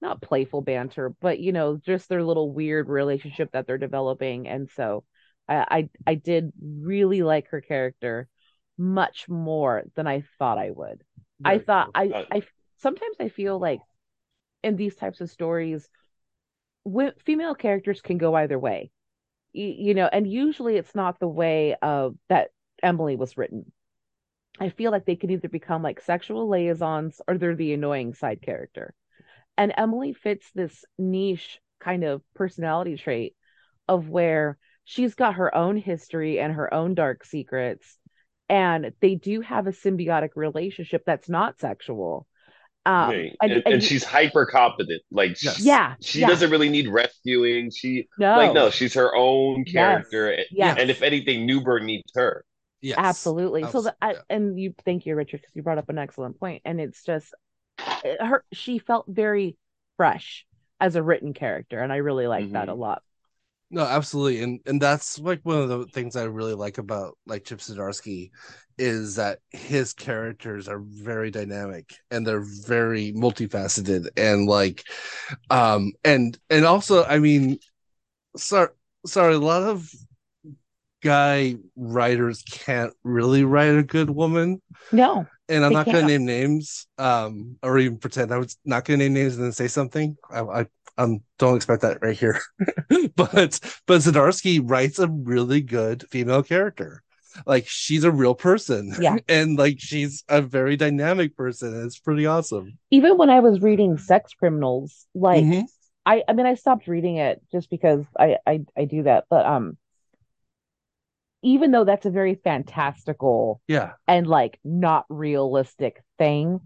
Speaker 2: not playful banter but you know just their little weird relationship that they're developing. And so I, I I did really like her character much more than I thought I would. I thought. I I sometimes I feel like in these types of stories, female characters can go either way, you, you know, and usually it's not the way of that Emily was written. I feel like they can either become like sexual liaisons or they're the annoying side character. And Emily fits this niche kind of personality trait of where she's got her own history and her own dark secrets and they do have a symbiotic relationship that's not sexual
Speaker 3: um, and, and, and, she's hyper competent like
Speaker 2: yes. yeah
Speaker 3: she
Speaker 2: yeah.
Speaker 3: doesn't really need rescuing she no. like no she's her own character
Speaker 2: yes. yes.
Speaker 3: and if anything newburn needs her
Speaker 2: yes absolutely, absolutely. so the, I, and you thank you richard because you brought up an excellent point. point and it's just her she felt very fresh as a written character, and I really like that a
Speaker 3: Mhm.
Speaker 2: lot.
Speaker 1: No, absolutely, and and that's like one of the things I really like about like Chip Zdarsky is that his characters are very dynamic and they're very multifaceted and like um and and also I mean sorry sorry a lot of guy writers can't really write a good woman
Speaker 2: No,
Speaker 1: and I'm not going to name names, um, or even pretend I was not going to name names and then say something. I, I um, don't expect that right here. <laughs> but but Zdarsky writes a really good female character. Like she's a real person,
Speaker 2: Yeah. <laughs>
Speaker 1: and like she's a very dynamic person. And it's pretty awesome.
Speaker 2: even when I was reading Sex Criminals, like
Speaker 1: Mhm.
Speaker 2: I I mean I stopped reading it just because I I I do that, but um even though that's a very fantastical
Speaker 1: Yeah,
Speaker 2: and like not realistic thing,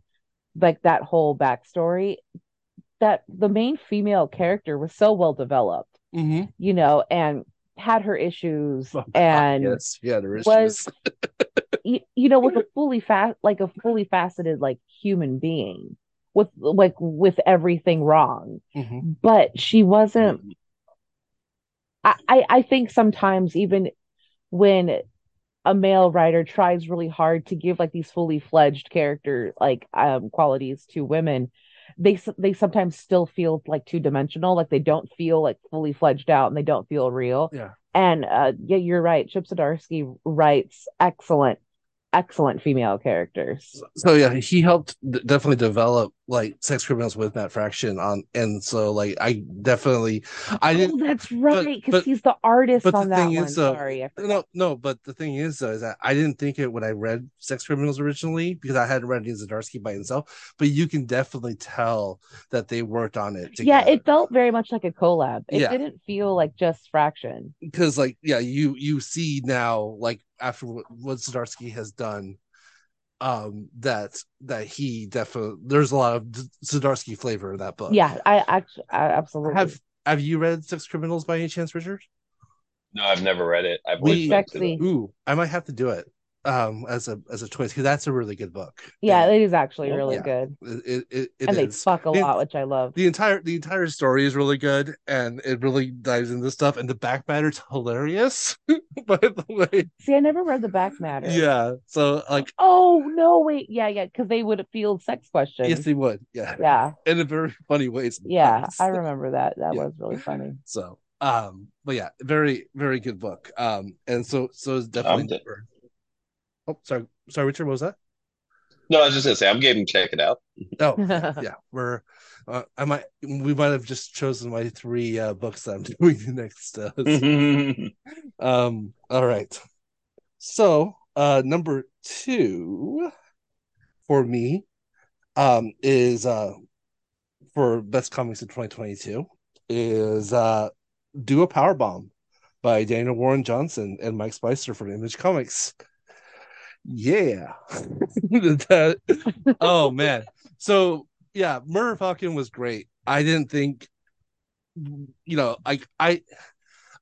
Speaker 2: like that whole backstory, that the main female character was so well developed,
Speaker 1: hmm
Speaker 2: you know, and had her issues and
Speaker 1: yes, yeah, there is.
Speaker 2: was <laughs> y- you know, with a fully fat like a fully faceted like human being with like with everything wrong.
Speaker 1: Mhm.
Speaker 2: But she wasn't I, I I think sometimes even when a male writer tries really hard to give like these fully fledged character like um qualities to women they they sometimes still feel like two dimensional like they don't feel like fully fledged out and they don't feel real
Speaker 1: Yeah.
Speaker 2: and uh yeah you're right Chip Zdarsky writes excellent excellent female characters
Speaker 1: so yeah, he helped d- definitely develop like sex criminals with Matt Fraction on, and so like I definitely I didn't
Speaker 2: oh that's right because he's the artist
Speaker 1: but the
Speaker 2: on that
Speaker 1: thing
Speaker 2: one
Speaker 1: is, uh,
Speaker 2: sorry
Speaker 1: No, no, but the thing is, though, is that I didn't think it when I read Sex Criminals originally because I hadn't read Zdarsky by himself. But you can definitely tell that they worked on it.
Speaker 2: yeah it felt very much like a collab it
Speaker 1: Yeah.
Speaker 2: didn't feel like just fraction
Speaker 1: because, like, yeah, you you see now, like after what, what Zdarsky has done, um, that that he definitely there's a lot of Zdarsky flavor in that book.
Speaker 2: yeah I actually absolutely
Speaker 1: have have you read Sex Criminals by any chance, Richard?
Speaker 3: No, I've never read it. I've
Speaker 1: We-
Speaker 3: always
Speaker 2: Sexy.
Speaker 1: Ooh, I might have to do it. Um, as a as a choice because that's a really good book.
Speaker 2: Yeah,
Speaker 1: And
Speaker 2: it is actually really
Speaker 1: Yeah.
Speaker 2: good.
Speaker 1: it it, it, it
Speaker 2: and they fuck a
Speaker 1: The-
Speaker 2: lot, which I love.
Speaker 1: the entire the entire story is really good and it really dives into stuff and the back matter's hilarious <laughs> by the way
Speaker 2: See, I never read the back matter.
Speaker 1: yeah so like
Speaker 2: Oh no, wait, yeah, yeah, because they would field sex questions.
Speaker 1: yes they would yeah
Speaker 2: yeah,
Speaker 1: in a very funny ways
Speaker 2: yeah. I remember that. That
Speaker 1: Yeah.
Speaker 2: was really funny.
Speaker 1: so um but yeah very very good book um and so so it's definitely
Speaker 3: de-
Speaker 1: oh sorry sorry richard what was that
Speaker 3: No, I was just gonna say I'm game to check it out.
Speaker 1: oh <laughs> yeah we're uh, i might we might have just chosen my three uh books that i'm <laughs> doing the next uh, <laughs> Um, all right. So, uh number two for me um is uh for best comics of 2022 is uh Do a Power Bomb by Daniel Warren Johnson and Mike Spicer from Image Comics. Yeah. that <laughs> oh man. So yeah, Murder Falcon was great. I didn't think you know, like I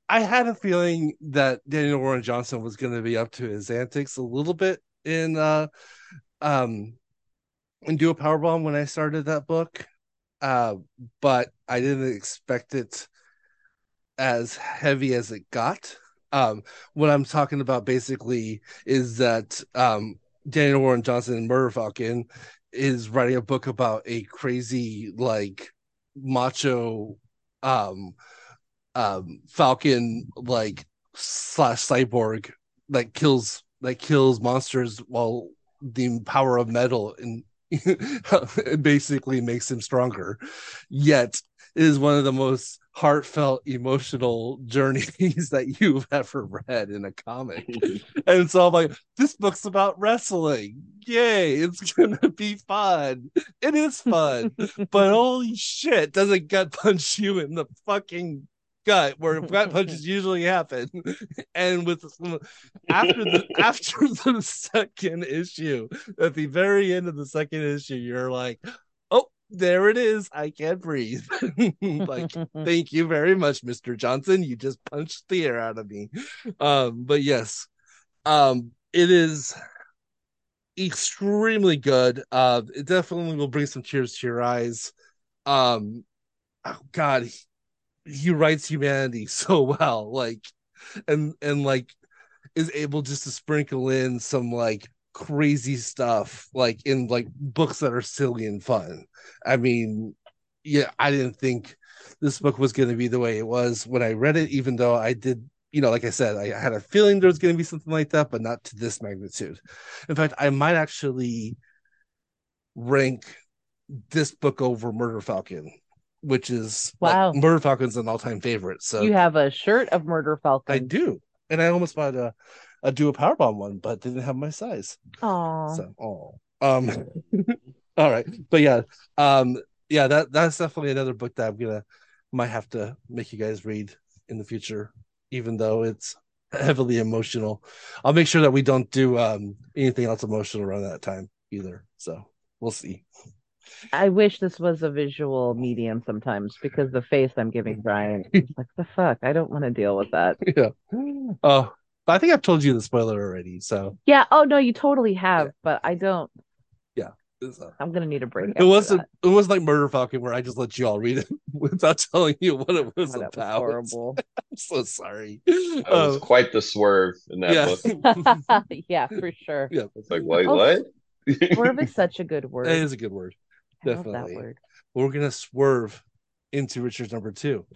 Speaker 1: I had a feeling that Daniel Warren Johnson was going to be up to his antics a little bit in uh um and do a power bomb when I started that book. Uh but I didn't expect it as heavy as it got. Um what I'm talking about basically is that um Daniel Warren Johnson in Murder Falcon is writing a book about a crazy like macho um um Falcon like slash cyborg that kills that kills monsters while the power of metal and <laughs> basically makes him stronger. Yet it is one of the most heartfelt emotional journeys <laughs> that you've ever read in a comic. <laughs> And so I'm like, this book's about wrestling. Yay, it's <laughs> gonna be fun. It is fun. but holy shit, does a gut punch you in the fucking gut where gut punches usually happen. And with after the after the second issue, at the very end of the second issue, you're like, there it is. I can't breathe. <laughs> like, <laughs> thank you very much, Mr. Johnson. You just punched the air out of me. Um, but yes, um, it is extremely good. Uh, it definitely will bring some tears to your eyes. Um, oh God, he, he writes humanity <laughs> so well, like, and and like is able just to sprinkle in some like crazy stuff, like in like books that are silly and fun. I mean, yeah, I didn't think this book was going to be the way it was when I read it, even though I did you know, like I said, I had a feeling there was going to be something like that, but not to this magnitude. In fact, I might actually rank this book over Murder Falcon, which is
Speaker 2: wow.
Speaker 1: Like, Murder Falcon's an all-time favorite. So
Speaker 2: you have a shirt of Murder Falcon.
Speaker 1: I do, and I almost bought a a do a powerbomb one, but didn't have my size.
Speaker 2: Oh,
Speaker 1: so oh, um, <laughs> all right, but yeah, um, yeah, that that's definitely another book that I'm gonna might have to make you guys read in the future even though it's heavily emotional. I'll make sure that we don't do um, anything else emotional around that time either. So we'll see.
Speaker 2: I wish this was a visual medium sometimes because the face I'm giving Brian, like the fuck, I don't want to deal with that. <laughs>
Speaker 1: Yeah. Oh, I think I've told you the spoiler already. So
Speaker 2: yeah. Oh no, you totally have, yeah. but I don't.
Speaker 1: So.
Speaker 2: I'm gonna need a break.
Speaker 1: It wasn't. It was like Murder Falcon, where I just let you all read it <laughs> without telling you what it was oh, about. Was horrible. <laughs> I'm so sorry.
Speaker 3: That was um, quite the swerve in that
Speaker 2: yeah. book. <laughs> yeah, for sure.
Speaker 1: Yeah,
Speaker 3: it's like wait, oh, what?
Speaker 2: swerve is such a good word.
Speaker 1: It is a good word. I Definitely. Word. We're gonna swerve into Richard's number two.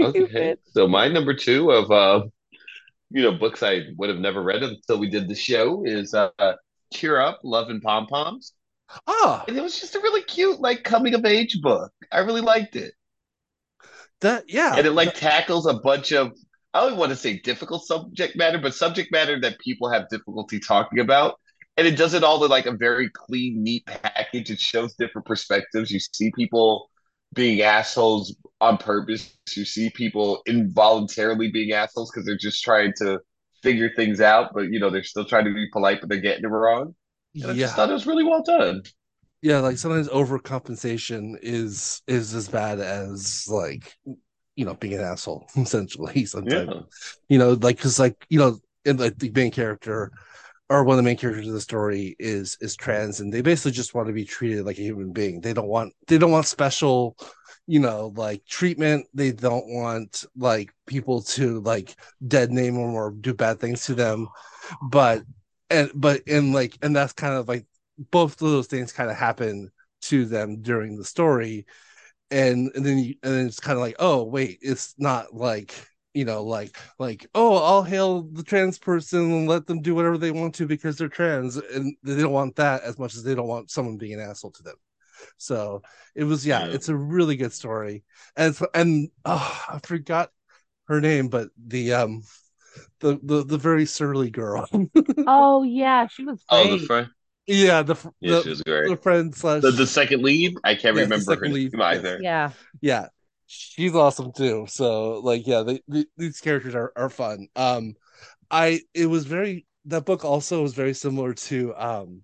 Speaker 3: okay, so my number two of uh, you know books I would have never read until we did the show is uh Cheer Up, Love and Pom Poms.
Speaker 1: Oh,
Speaker 3: and it was just a really cute, like coming of age book. I really liked it.
Speaker 1: That yeah,
Speaker 3: and it like tackles a bunch of I don't want to say difficult subject matter, but subject matter that people have difficulty talking about. And it does it all in like a very clean, neat package. It shows different perspectives. You see people being assholes on purpose. You see people involuntarily being assholes because they're just trying to figure things out, but you know they're still trying to be polite, but they're getting it wrong. And yeah. I just thought it was really well done.
Speaker 1: Yeah, like sometimes overcompensation is is as bad as like you know being an asshole <laughs> essentially. Sometimes yeah. you know like because like you know in like the main character or one of the main characters of the story is is trans and they basically just want to be treated like a human being. They don't want they don't want special you know like treatment. They don't want like people to like dead name them or do bad things to them. But and but in like and that's kind of like both of those things kind of happen to them during the story. And and then you, and then it's kind of like oh wait it's not like you know like like oh i'll hail the trans person and let them do whatever they want to because they're trans and they don't want that as much as they don't want someone being an asshole to them so it was yeah, yeah. it's a really good story. And and oh, I forgot her name, but the um the the, the very surly girl. <laughs>
Speaker 2: oh yeah, she was great.
Speaker 3: Oh, the friend.
Speaker 1: Yeah, the
Speaker 3: yeah,
Speaker 1: the,
Speaker 3: she was great.
Speaker 1: The friend slash
Speaker 3: the, the second lead. I can't yeah, remember her lead. name either.
Speaker 2: Yeah,
Speaker 1: yeah, she's awesome too. So like, yeah, they, these characters are are fun. Um, I it was very that book also was very similar to um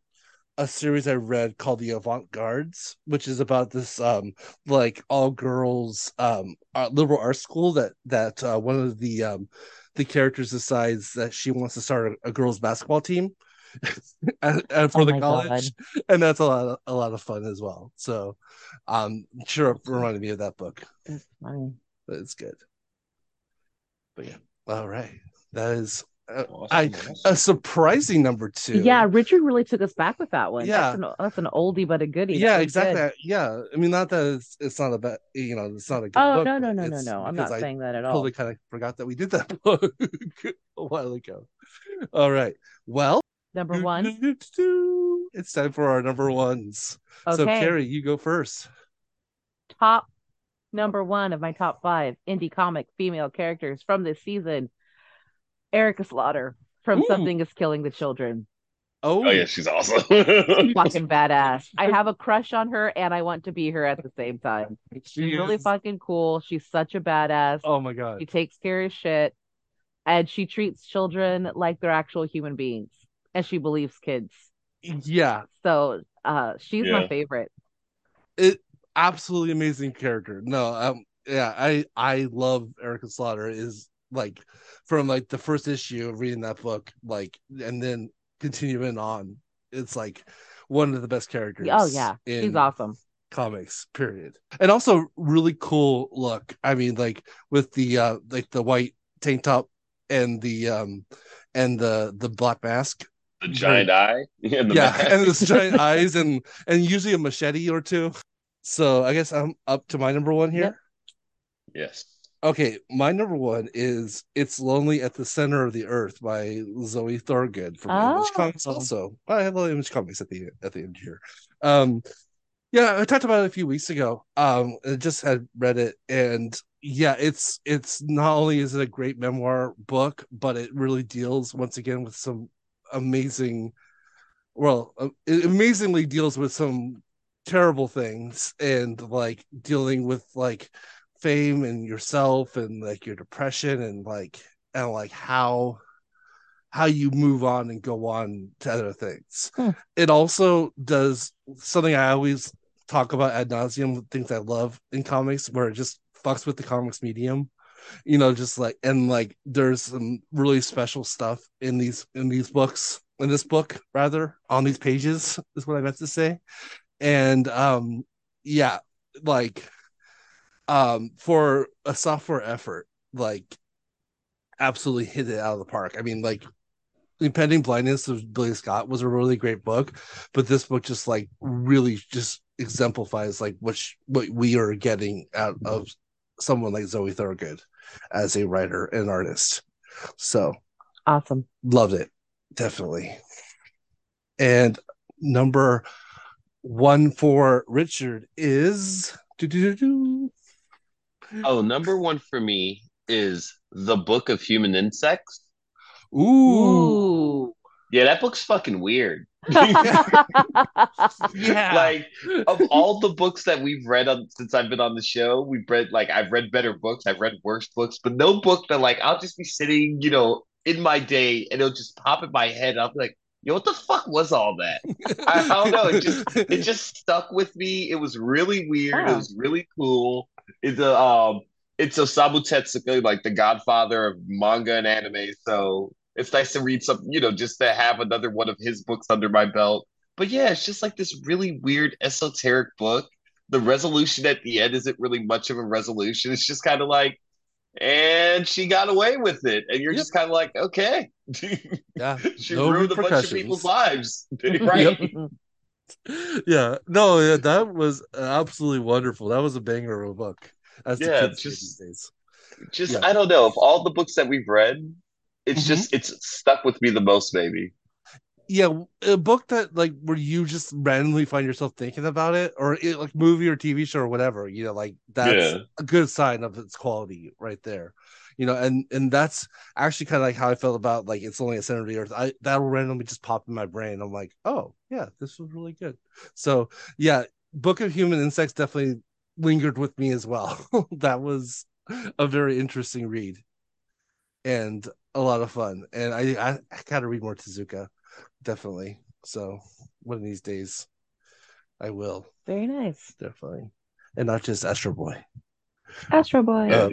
Speaker 1: a series I read called The Avant-Guards, which is about this um like all girls um liberal arts school that that uh, one of the um the characters decides that she wants to start a, a girls basketball team <laughs> and, and for oh the college God. and that's a lot of, a lot of fun as well. So um sure reminded me of that book.
Speaker 2: It's funny.
Speaker 1: But it's good. But yeah. All right. That is uh, awesome, I awesome. a surprising number two.
Speaker 2: Yeah, Richard really took us back with that one. Yeah, that's an, that's an oldie but a goodie.
Speaker 1: Yeah, exactly. Good. Yeah, I mean, not that it's, it's not a bad, you know, it's not a good.
Speaker 2: Oh
Speaker 1: book,
Speaker 2: no, no, no, no, no! I'm not I saying that at all.
Speaker 1: Totally kind of forgot that we did that <laughs> book a while ago. All right, well,
Speaker 2: number one.
Speaker 1: It's time for our number ones. Okay. So, Carrie, you go first.
Speaker 2: Top number one of my top five indie comic female characters from this season Erica Slaughter from Ooh. Something is Killing the Children.
Speaker 1: Oh,
Speaker 3: oh yeah, she's awesome. <laughs>
Speaker 2: fucking badass. I have a crush on her and I want to be her at the same time. She's she really fucking cool. She's such a badass.
Speaker 1: Oh my god.
Speaker 2: She takes care of shit and she treats children like they're actual human beings and she believes kids.
Speaker 1: Yeah.
Speaker 2: So uh she's yeah. my favorite.
Speaker 1: It absolutely amazing character. No, um yeah, I I love Erica Slaughter is like from like the first issue of reading that book, like and then continuing on. It's like one of the best characters.
Speaker 2: Oh yeah, in, she's awesome.
Speaker 1: comics period and also really cool look i mean like with the uh like the white tank top and the um and the the black mask
Speaker 3: the giant eye? <laughs>
Speaker 1: And yeah mask. and the <laughs> giant eyes and and usually a machete or two. So i guess i'm up to my number one here.
Speaker 3: Yes.
Speaker 1: Okay my number one is it's lonely at the center of the earth by zoe Thorogood from oh. image comics also. I have little image comics at the at the end here. Um yeah, I talked about it a few weeks ago. Um, I just had read it, and yeah, it's it's not only is it a great memoir book, but it really deals once again with some amazing, well, uh, it amazingly deals with some terrible things and like dealing with like fame and yourself and like your depression and like and like how how you move on and go on to other things. Hmm. It also does something I always talk about ad nauseum things I love in comics where it just fucks with the comics medium. You know, just like and like there's some really special stuff in these in these books, in this book, rather, on these pages, is what I meant to say. And um yeah, like um for a software effort, like absolutely hit it out of the park. I mean, like impending blindness of billie scott was a really great book but this book just like really just exemplifies like what sh- what we are getting out of someone like Zoe Thorogood as a writer and artist. So
Speaker 2: awesome.
Speaker 1: Loved it. Definitely. And number one for Richard is
Speaker 3: Oh, number one for me is The Book of Human Insects.
Speaker 1: Ooh. Ooh.
Speaker 3: Yeah, that book's fucking weird. Yeah. <laughs> Like of all the books that we've read on, since I've been on the show, we've read like I've read better books, I've read worse books, but no book that like I'll just be sitting, you know, in my day and it'll just pop in my head. And I'll be like, yo, what the fuck was all that? <laughs> I, I, don't know. It just it just stuck with me. It was really weird. It was really cool. It's a um it's Osamu Tezuka, like the godfather of manga and anime. So it's nice to read some, you know, just to have another one of his books under my belt. But yeah, it's just like this really weird esoteric book. The resolution at the end isn't really much of a resolution. It's just kind of like, and she got away with it, and you're yep. just kind of like, okay, <laughs>
Speaker 1: yeah,
Speaker 3: she no ruined a bunch of people's lives, <laughs> right?
Speaker 1: yeah, no, yeah, that was absolutely wonderful. That was a banger of a book.
Speaker 3: As yeah, just, just yeah. I don't know. Of all the books that we've read, it's mm-hmm. just it's stuck with me the most maybe.
Speaker 1: Yeah a book that like where you just randomly find yourself thinking about it or it, like movie or tv show or whatever you know like that's yeah. a good sign of its quality right there you know and and that's actually kind of like how i felt about like it's only a center of the earth. I that'll randomly just pop in my brain. I'm like oh yeah this was really good. So yeah book of human insects definitely lingered with me as well. <laughs> That was a very interesting read. And a lot of fun. And I I, I gotta read more Tezuka, definitely. So one of these days, I will.
Speaker 2: Very nice.
Speaker 1: Definitely, and not just Astro Boy.
Speaker 2: Astro Boy. Uh,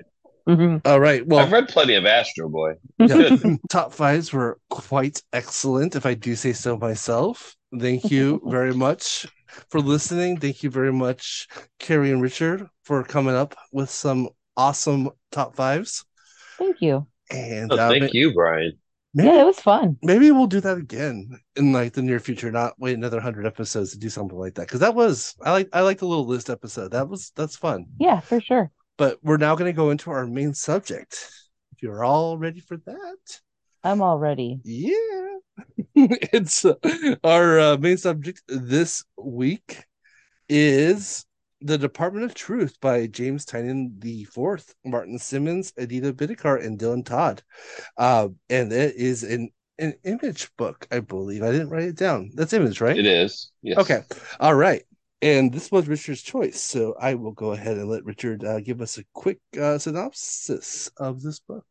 Speaker 1: mm-hmm. all right. Well,
Speaker 3: I've read plenty of Astro Boy.
Speaker 1: Yeah, <laughs> top fives were quite excellent, if I do say so myself. Thank you <laughs> very much for listening. Thank you very much, Carrie and Richard, for coming up with some awesome top fives.
Speaker 2: Thank you.
Speaker 1: And
Speaker 3: oh, uh, thank you, Brian.
Speaker 2: Maybe, yeah, it was fun.
Speaker 1: Maybe we'll do that again in like the near future. Not wait another hundred episodes to do something like that because that was I like I like the little list episode. That was that's fun.
Speaker 2: Yeah, for sure.
Speaker 1: But we're now going to go into our main subject. If you're all ready for that,
Speaker 2: I'm all ready.
Speaker 1: Yeah, <laughs> it's uh, our uh, main subject this week is the Department of Truth by James Tynion the Fourth, Martin Simmonds, Aditya Bidikar, and Dylan Todd. Uh, and it is an an image book, I believe. I didn't write it down. That's image, right?
Speaker 3: It is. Yes.
Speaker 1: Okay. All right. And this was Richard's choice, so I will go ahead and let Richard uh, give us a quick uh, synopsis of this book,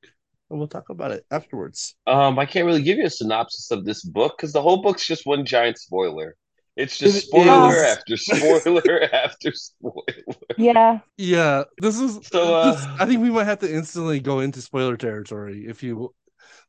Speaker 1: and we'll talk about it afterwards.
Speaker 3: Um, I can't really give you a synopsis of this book because the whole book's just one giant spoiler. It's just spoiler after spoiler <laughs> after spoiler.
Speaker 2: Yeah.
Speaker 1: Yeah. This is so uh, this, I think we might have to instantly go into spoiler territory if you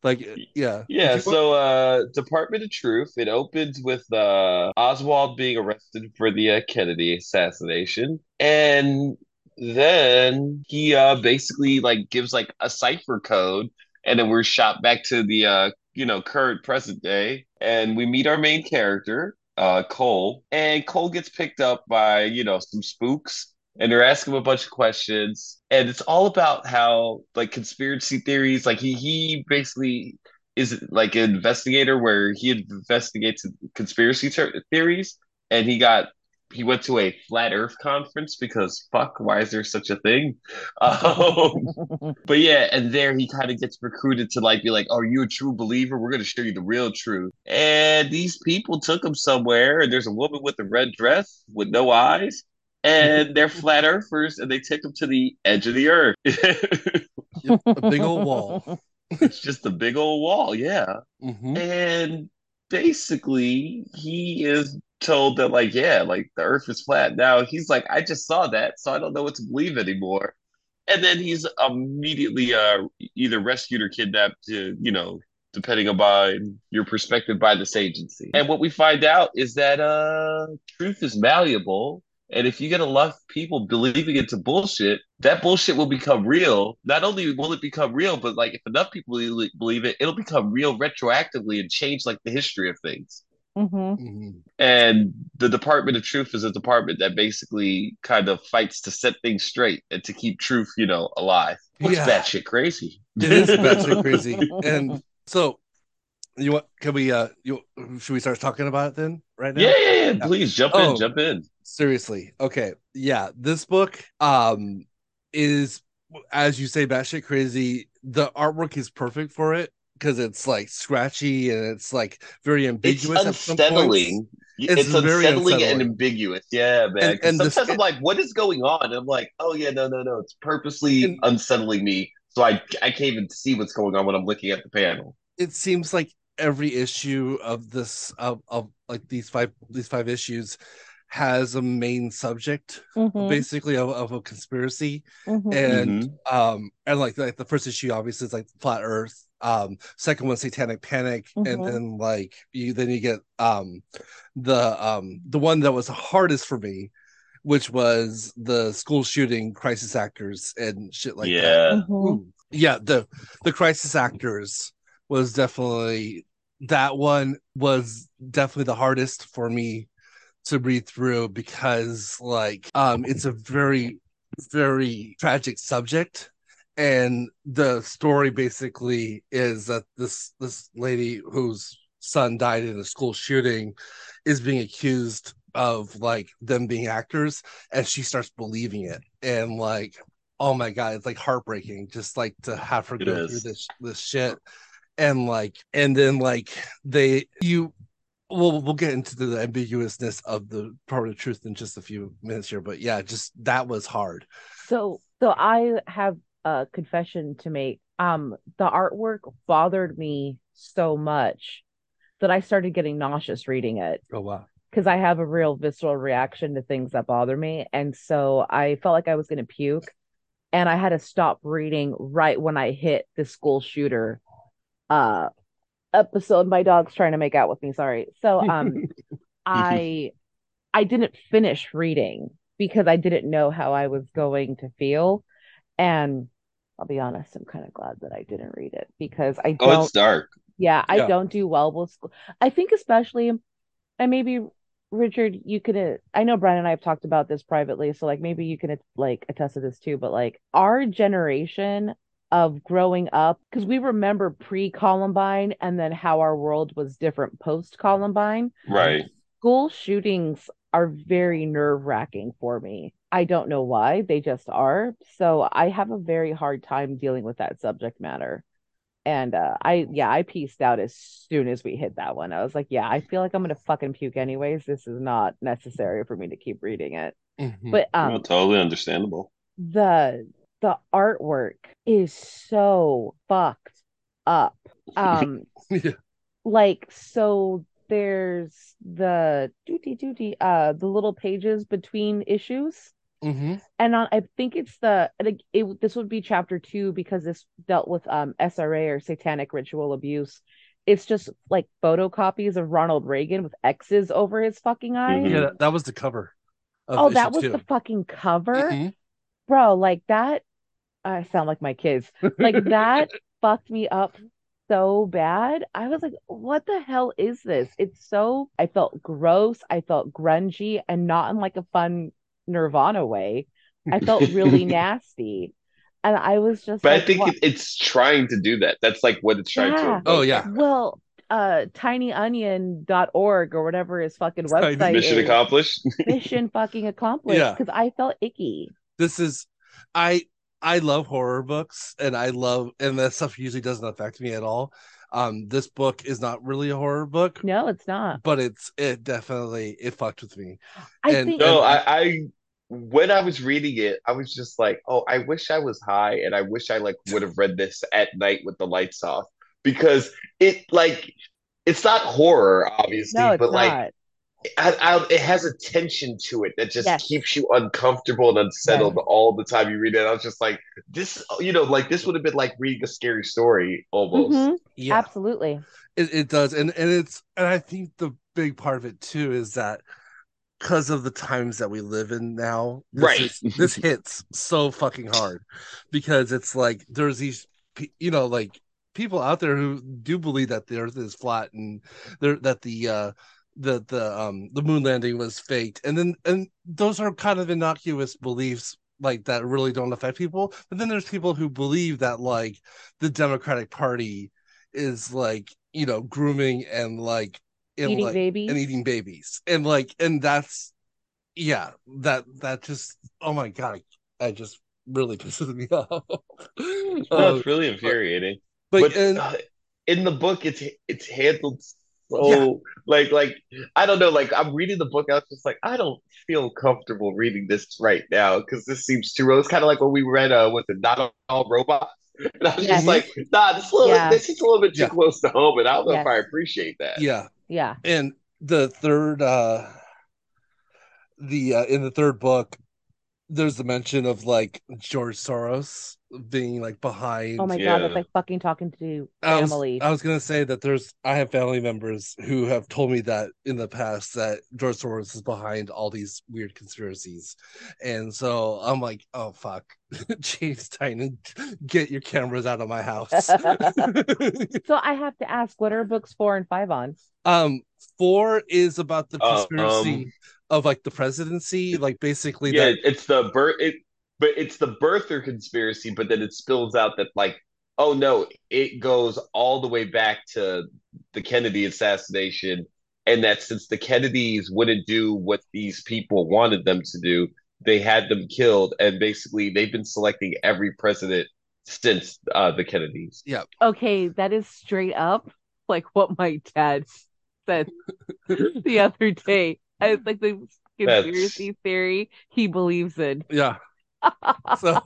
Speaker 1: Like, yeah.
Speaker 3: Yeah, so uh Department of Truth, it opens with uh Oswald being arrested for the uh, Kennedy assassination. And then he uh basically like gives like a cipher code and then we're shot back to the uh you know current present day and we meet our main character uh Cole and Cole gets picked up by you know some spooks and they're asking him a bunch of questions and it's all about how like conspiracy theories like he he basically is like an investigator where he investigates conspiracy ter- theories and he got he went to a flat earth conference because fuck why is there such a thing? <laughs> Um, but yeah and there he kind of gets recruited to like be like oh, are you a true believer? We're going to show you the real truth. And these people took him somewhere and there's a woman with a red dress with no eyes and they're <laughs> flat earthers and they take him to the edge of the earth. <laughs>
Speaker 1: A big old wall.
Speaker 3: It's just a big old wall yeah.
Speaker 1: Mhm.
Speaker 3: and basically he is told that like yeah like the earth is flat now he's like i just saw that so i don't know what to believe anymore and then he's immediately uh either rescued or kidnapped to you know depending upon your perspective by this agency and what we find out is that uh truth is malleable and if you get enough people believing into bullshit, that bullshit will become real. Not only will it become real, but like if enough people believe it, it'll become real retroactively and change like the history of things.
Speaker 2: Hmm
Speaker 1: Mhm.
Speaker 3: And the Department of Truth is a department that basically kind of fights to set things straight and to keep truth, you know, alive. What's
Speaker 1: Yeah.
Speaker 3: that shit crazy?
Speaker 1: It is <laughs> batshit crazy. And so, you want? Can we? Uh, you should we start talking about it then? Right now?
Speaker 3: Yeah, yeah, yeah. Please jump
Speaker 1: Oh.
Speaker 3: in, jump in.
Speaker 1: Seriously. Okay. Yeah. This book um is as you say, batshit crazy. The artwork is perfect for it because it's like scratchy and it's like very ambiguous points.
Speaker 3: unsettling.
Speaker 1: It's
Speaker 3: It's,
Speaker 1: very
Speaker 3: unsettling, and ambiguous. Yeah, man.
Speaker 1: And- and
Speaker 3: sometimes
Speaker 1: sk-
Speaker 3: I'm like, what is going on? And I'm like, oh yeah, no, no, no. It's purposely
Speaker 1: And-
Speaker 3: unsettling me. So I I can't even see what's going on when I'm looking at the panel.
Speaker 1: It seems like every issue of this of, of like these five these five issues has a main subject
Speaker 2: Mhm,
Speaker 1: basically of, of a conspiracy
Speaker 2: mhm.
Speaker 1: and
Speaker 3: Mhm.
Speaker 1: um and like like the first issue obviously is like flat earth um second one satanic panic and
Speaker 2: Mhm.
Speaker 1: then like you then you get um the um the one that was hardest for me which was the school shooting crisis actors and shit like that
Speaker 3: yeah.
Speaker 2: Mhm.
Speaker 1: Yeah the the crisis actors was definitely that one was definitely the hardest for me to read through because like um it's a very very tragic subject. And the story basically is that this this lady whose son died in a school shooting is being accused of like them being actors and she starts believing it. And like oh my god it's like heartbreaking just like to have her
Speaker 3: It
Speaker 1: go
Speaker 3: is.
Speaker 1: through this this shit. And like and then like they you we'll we'll get into the ambiguousness of the part of truth in just a few minutes here but yeah just that was hard.
Speaker 2: So, so I have a confession to make. Um, the artwork bothered me so much that I started getting nauseous reading it.
Speaker 1: Oh wow.
Speaker 2: Because I have a real visceral reaction to things that bother me, and so I felt like I was going to puke, and I had to stop reading right when I hit the school shooter uh episode. My dog's trying to make out with me. Sorry. So, um, <laughs> I I didn't finish reading because I didn't know how I was going to feel. And I'll be honest, I'm kind of glad that I didn't read it because I
Speaker 3: Oh,
Speaker 2: don't
Speaker 3: it's dark.
Speaker 2: yeah, I
Speaker 1: Yeah.
Speaker 2: don't do well with school. I think especially and maybe Richard, you could uh, I know Brian and I have talked about this privately, so like maybe you can like attest to this too, but like our generation of growing up because we remember pre-Columbine and then how our world was different post-Columbine
Speaker 3: Right.
Speaker 2: school shootings are very nerve-wracking for me. I don't know why, they just are. So I have a very hard time dealing with that subject matter. And uh I yeah, I pieced out as soon as we hit that one. I was like, yeah, I feel like I'm gonna fucking puke anyways. This is not necessary for me to keep reading it.
Speaker 1: Mhm.
Speaker 2: But
Speaker 3: No,
Speaker 2: um
Speaker 3: totally understandable.
Speaker 2: the the artwork is so fucked up. <laughs> Um
Speaker 1: yeah
Speaker 2: like so there's the doody doody uh the little pages between issues
Speaker 1: hmm
Speaker 2: and on, I think it's the it, it, this would be chapter two because this dealt with um SRA or satanic ritual abuse. It's just like photocopies of Ronald Reagan with X's over his fucking eyes.
Speaker 3: Mhm.
Speaker 1: Yeah, that, that was the cover. of
Speaker 2: Oh, that was
Speaker 1: two.
Speaker 2: the fucking cover,
Speaker 1: Mhm.
Speaker 2: bro. Like that. I sound like my kids. Like that <laughs> fucked me up so bad. I was like, what the hell is this? It's so, I felt gross. I felt grungy and not in like a fun Nirvana way. I felt really <laughs> nasty. And I was just
Speaker 3: But I think
Speaker 2: what?
Speaker 3: it's trying to do that. That's like what it's trying to.
Speaker 2: Yeah.
Speaker 3: evoke.
Speaker 1: Oh, yeah.
Speaker 2: Well, uh, tinyonion.org or whatever his fucking
Speaker 1: Tiny-
Speaker 2: website
Speaker 3: Mission
Speaker 2: is.
Speaker 3: accomplished.
Speaker 2: Mission fucking accomplished
Speaker 1: Yeah.
Speaker 2: because I felt icky.
Speaker 1: This is, I I love horror books, and I love, and that stuff usually doesn't affect me at all. Um, this book is not really a horror book,
Speaker 2: No, it's not.
Speaker 1: but it's it definitely it fucked with me.
Speaker 2: I
Speaker 1: And-
Speaker 2: think
Speaker 3: No,
Speaker 1: And-
Speaker 3: I, I when I was reading it, I was just like, oh, I wish I was high and I wish I like would have read this at night with the lights off because it like it's not horror, obviously,
Speaker 2: no, it's
Speaker 3: but like
Speaker 2: not.
Speaker 3: I, I, it has a tension to it that just
Speaker 2: Yes.
Speaker 3: keeps you uncomfortable and unsettled all the time you read it. I was just like, this, you know, like this would have been like reading a scary story almost.
Speaker 2: Mhm,
Speaker 1: Yeah,
Speaker 2: Absolutely.
Speaker 1: it, it does, and and it's and I think the big part of it too is that because of the times that we live in now, this
Speaker 3: Right.
Speaker 1: is- this hits so fucking hard because it's like there's these, you know, like people out there who do believe that the Earth is flat and there that the uh the the um the moon landing was faked, and then and those are kind of innocuous beliefs like that really don't affect people. But then there's people who believe that like the Democratic Party is like you know grooming and like and
Speaker 2: Eating
Speaker 1: like
Speaker 2: babies.
Speaker 1: and eating babies and like and that's yeah that that just oh my god I just really <laughs> pisses me off.
Speaker 3: No,
Speaker 1: Um,
Speaker 3: it's really infuriating.
Speaker 1: but,
Speaker 3: But,
Speaker 1: and
Speaker 3: uh, in the book, it's it's handled so like like I don't know. Like I'm reading the book, I was just like, I don't feel comfortable reading this right now because this seems too. Real. It's kind of like when we read uh, with the Not All Robots. <laughs> And I was
Speaker 2: Yes.
Speaker 3: just like, nah, this, little,
Speaker 2: Yeah.
Speaker 3: this is a little bit too
Speaker 1: Yeah.
Speaker 3: close to home, and I don't know
Speaker 2: Yes.
Speaker 3: if I appreciate that.
Speaker 1: yeah
Speaker 2: Yeah.
Speaker 1: and the third uh the uh in the third book there's the mention of like George Soros being like behind
Speaker 2: Oh my
Speaker 3: Yeah.
Speaker 2: god, that's like fucking talking to
Speaker 1: I was,
Speaker 2: family.
Speaker 1: I was gonna say that there's I have family members who have told me that in the past that George Soros is behind all these weird conspiracies, and so I'm like, oh fuck, <laughs> James Tynion, get your cameras out of my house. <laughs>
Speaker 2: So I have to ask, what are books four and five on?
Speaker 1: um, four is about the
Speaker 3: Uh,
Speaker 1: conspiracy
Speaker 3: um,
Speaker 1: of like the presidency, like basically
Speaker 3: Yeah,
Speaker 1: that
Speaker 3: it's the birth. It, but it's the birther conspiracy. But then it spills out that like, oh no, it goes all the way back to the Kennedy assassination, and that since the Kennedys wouldn't do what these people wanted them to do, they had them killed, and basically they've been selecting every president since uh, the Kennedys. Yeah.
Speaker 2: Okay, that is straight up like what my dad said <laughs> the other day. I like the conspiracy theory he believes in.
Speaker 1: yeah. <laughs> So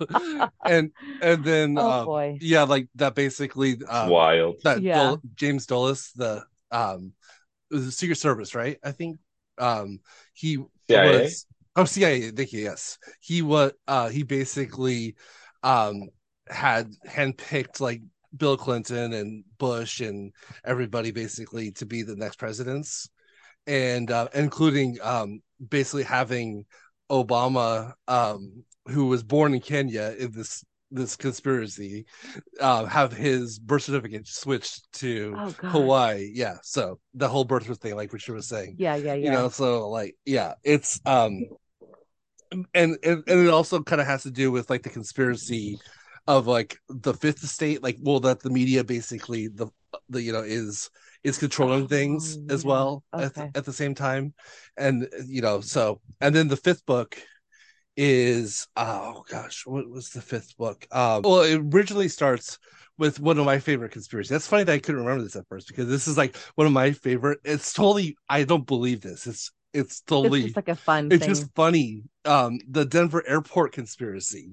Speaker 1: and and then
Speaker 2: oh
Speaker 1: um,
Speaker 2: boy.
Speaker 1: yeah, like that basically um,
Speaker 3: wild.
Speaker 1: that
Speaker 2: Yeah.
Speaker 1: Dul- James Dulles, the um the Secret Service, right? I think um he
Speaker 3: CIA?
Speaker 1: was oh CIA, thank you, yes. He was uh he basically um had handpicked like Bill Clinton and Bush and everybody basically to be the next presidents and uh including um basically having Obama um who was born in Kenya in this this conspiracy uh, have his birth certificate switched to
Speaker 2: Oh.
Speaker 1: Hawaii. Yeah, so the whole birth thing, like Richard was saying,
Speaker 2: Yeah, yeah, yeah.
Speaker 1: you know, so like, yeah, it's um, and and, and it also kind of has to do with like the conspiracy of like the fifth estate, like, well, that the media basically the the you know is is controlling things
Speaker 2: Oh,
Speaker 1: as
Speaker 2: yeah.
Speaker 1: well at,
Speaker 2: Okay.
Speaker 1: at the same time, and you know, so and then the fifth book is oh gosh what was the fifth book um well it originally starts with one of my favorite conspiracies that's funny that i couldn't remember this at first because this is like one of my favorite it's totally i don't believe this it's it's
Speaker 2: It's
Speaker 1: totally
Speaker 2: just like a fun
Speaker 1: it's
Speaker 2: thing.
Speaker 1: just funny um the denver airport conspiracy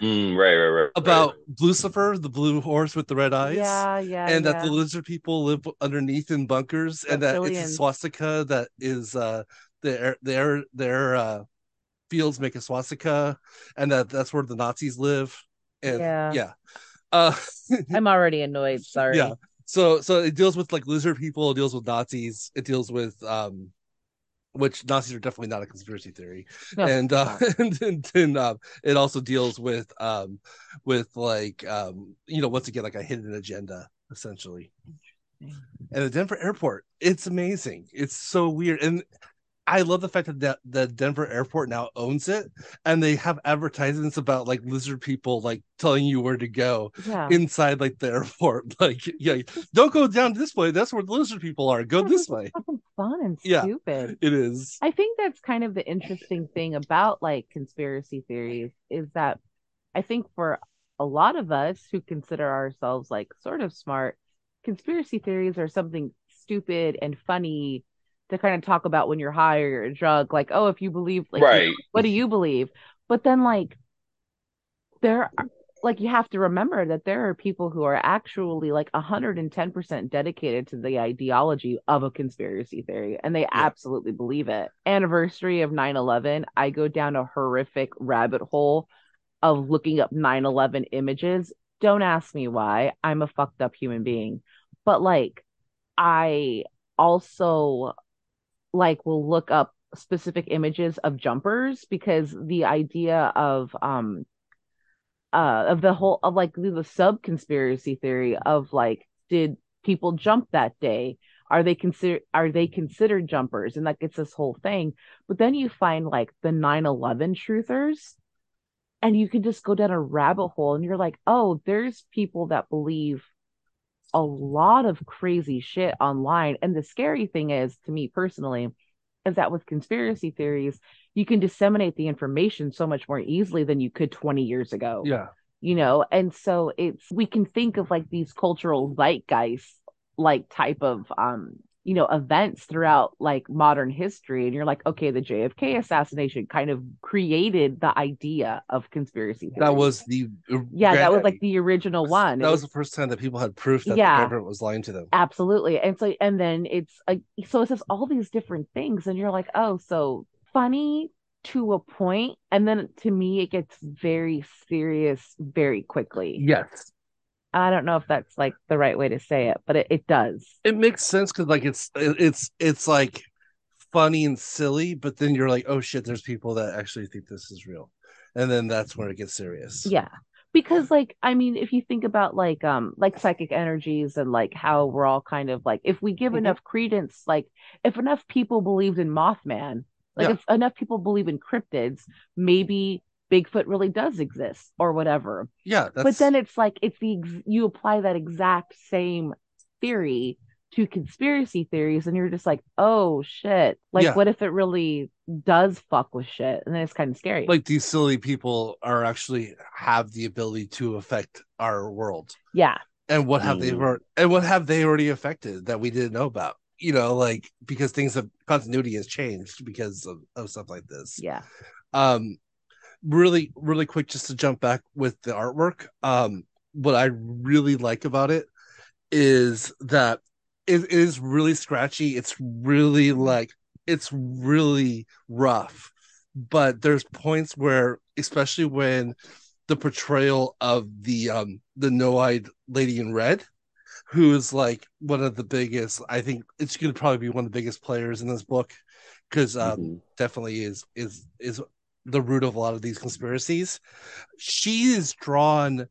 Speaker 3: Mm, right, right, right.
Speaker 1: about lucifer the blue horse with the red eyes
Speaker 2: Yeah, yeah.
Speaker 1: and that
Speaker 2: yeah.
Speaker 1: the lizard people live underneath in bunkers and that it's a swastika that is uh their their their uh fields make a swastika, and that that's where the Nazis live. And
Speaker 2: Yeah.
Speaker 1: yeah. Uh, <laughs>
Speaker 2: I'm already annoyed. Sorry.
Speaker 1: yeah. So so it deals with like lizard people. It deals with Nazis. It deals with um, which Nazis are definitely not a conspiracy theory.
Speaker 2: No,
Speaker 1: and uh, <laughs> and then, then uh, it also deals with um, with like um, you know, once again, like a hidden agenda essentially. And the Denver airport, it's amazing. It's so weird, and I love the fact that the, the Denver airport now owns it, and they have advertisements about like lizard people like telling you where to go
Speaker 2: yeah.
Speaker 1: inside like the <laughs> airport. Like, yeah, don't go down this way. That's where the lizard people are. Go
Speaker 2: Yeah,
Speaker 1: this way.
Speaker 2: fucking fun and
Speaker 1: Yeah.
Speaker 2: stupid.
Speaker 1: It is.
Speaker 2: I think that's kind of the interesting thing about like conspiracy theories is that I think for a lot of us who consider ourselves like sort of smart, conspiracy theories are something stupid and funny to kind of talk about when you're high or you're a drug. Like, oh, if you believe, like,
Speaker 3: right.
Speaker 2: what do you believe? But then, like, there are, like, you have to remember that there are people who are actually like 110% dedicated to the ideology of a conspiracy theory and they absolutely believe it. Anniversary of 9 11, I go down a horrific rabbit hole of looking up 9 11 images. Don't ask me why. I'm a fucked up human being. But, like, I also like will look up specific images of jumpers because the idea of um uh of the whole of like the sub conspiracy theory of like did people jump that day? Are they consider are they considered jumpers? And like it's this whole thing. But then you find like the 9-11 truthers and you can just go down a rabbit hole and you're like oh there's people that believe a lot of crazy shit online and the scary thing is to me personally is that with conspiracy theories you can disseminate the information so much more easily than you could 20 years ago
Speaker 1: Yeah.
Speaker 2: you know and so it's we can think of like these cultural zeitgeist like type of um you know events throughout like modern history and you're like okay the JFK assassination kind of created the idea of conspiracy.
Speaker 1: That was the
Speaker 2: yeah that was like the original one
Speaker 1: That
Speaker 2: It
Speaker 1: was the first time that people had proof that
Speaker 2: Yeah.
Speaker 1: the government was lying to them.
Speaker 2: Absolutely. And so and then it's like so it says all these different things and you're like, "Oh, so funny to a. And then to me it gets very serious very quickly.
Speaker 1: Yes.
Speaker 2: I don't know if that's like the right way to say it, but it, it does.
Speaker 1: It makes sense because like it's it's it's like funny and silly, but then you're like, oh shit, there's people that actually think this is real. And then that's where it gets serious.
Speaker 2: Yeah. Because like I mean, if you think about like um like psychic energies and like how we're all kind of like if we give
Speaker 1: Mhm.
Speaker 2: enough credence, like if enough people believed in Mothman, like
Speaker 1: Yeah.
Speaker 2: if enough people believe in cryptids, maybe Bigfoot really does exist or whatever.
Speaker 1: Yeah. That's
Speaker 2: but then it's like it's the ex- you apply that exact same theory to conspiracy theories and you're just like oh shit like
Speaker 1: Yeah.
Speaker 2: what if it really does fuck with shit and then it's kind of scary
Speaker 1: like these silly people are actually have the ability to affect our world.
Speaker 2: yeah
Speaker 1: and what have they
Speaker 3: Mm.
Speaker 1: already, and what have they already affected that we didn't know about you know like because things have continuity has changed because of, of stuff like this
Speaker 2: yeah
Speaker 1: um really really quick just to jump back with the artwork um what i really like about it is that it is really scratchy it's really like it's really rough but there's points where especially when the portrayal of the um the no-eyed lady in red who is like one of the biggest i think it's going to probably be one of the biggest players in this book because um
Speaker 3: Mhm.
Speaker 1: definitely is is is the root of a lot of these conspiracies she is drawn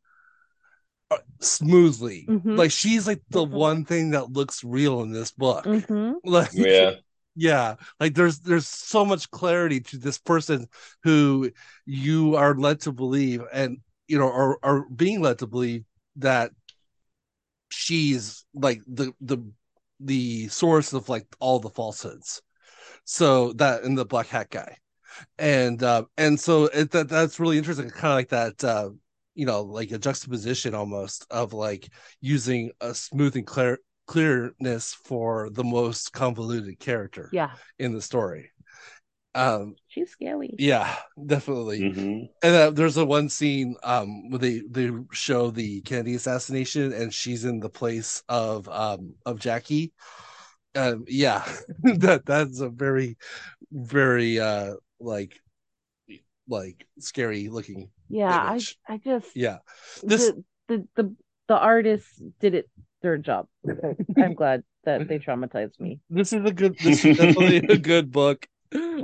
Speaker 1: uh, smoothly
Speaker 2: Mhm.
Speaker 1: like she's like the
Speaker 2: Mhm.
Speaker 1: one thing that looks real in this book
Speaker 2: hmm <laughs>
Speaker 1: like
Speaker 3: Yeah.
Speaker 1: yeah like there's there's so much clarity to this person who you are led to believe and you know are, are being led to believe that she's like the the the source of like all the falsehoods so that and the black hat guy and uh and so it that that's really interesting kind of like that uh you know like a juxtaposition almost of like using a smooth and clear clearness for the most convoluted character
Speaker 2: yeah.
Speaker 1: in the story. Um
Speaker 2: she's scary.
Speaker 1: yeah definitely.
Speaker 3: Mhm.
Speaker 1: and uh, there's a one scene um where they they show the Kennedy assassination and she's in the place of um of Jackie. Um yeah <laughs> that that's a very very uh like like scary looking.
Speaker 2: Yeah,
Speaker 1: image.
Speaker 2: I I just
Speaker 1: Yeah, this
Speaker 2: the, the the the artists did it their job. <laughs> I'm glad that they traumatized me.
Speaker 1: this is a good. This is definitely a good book.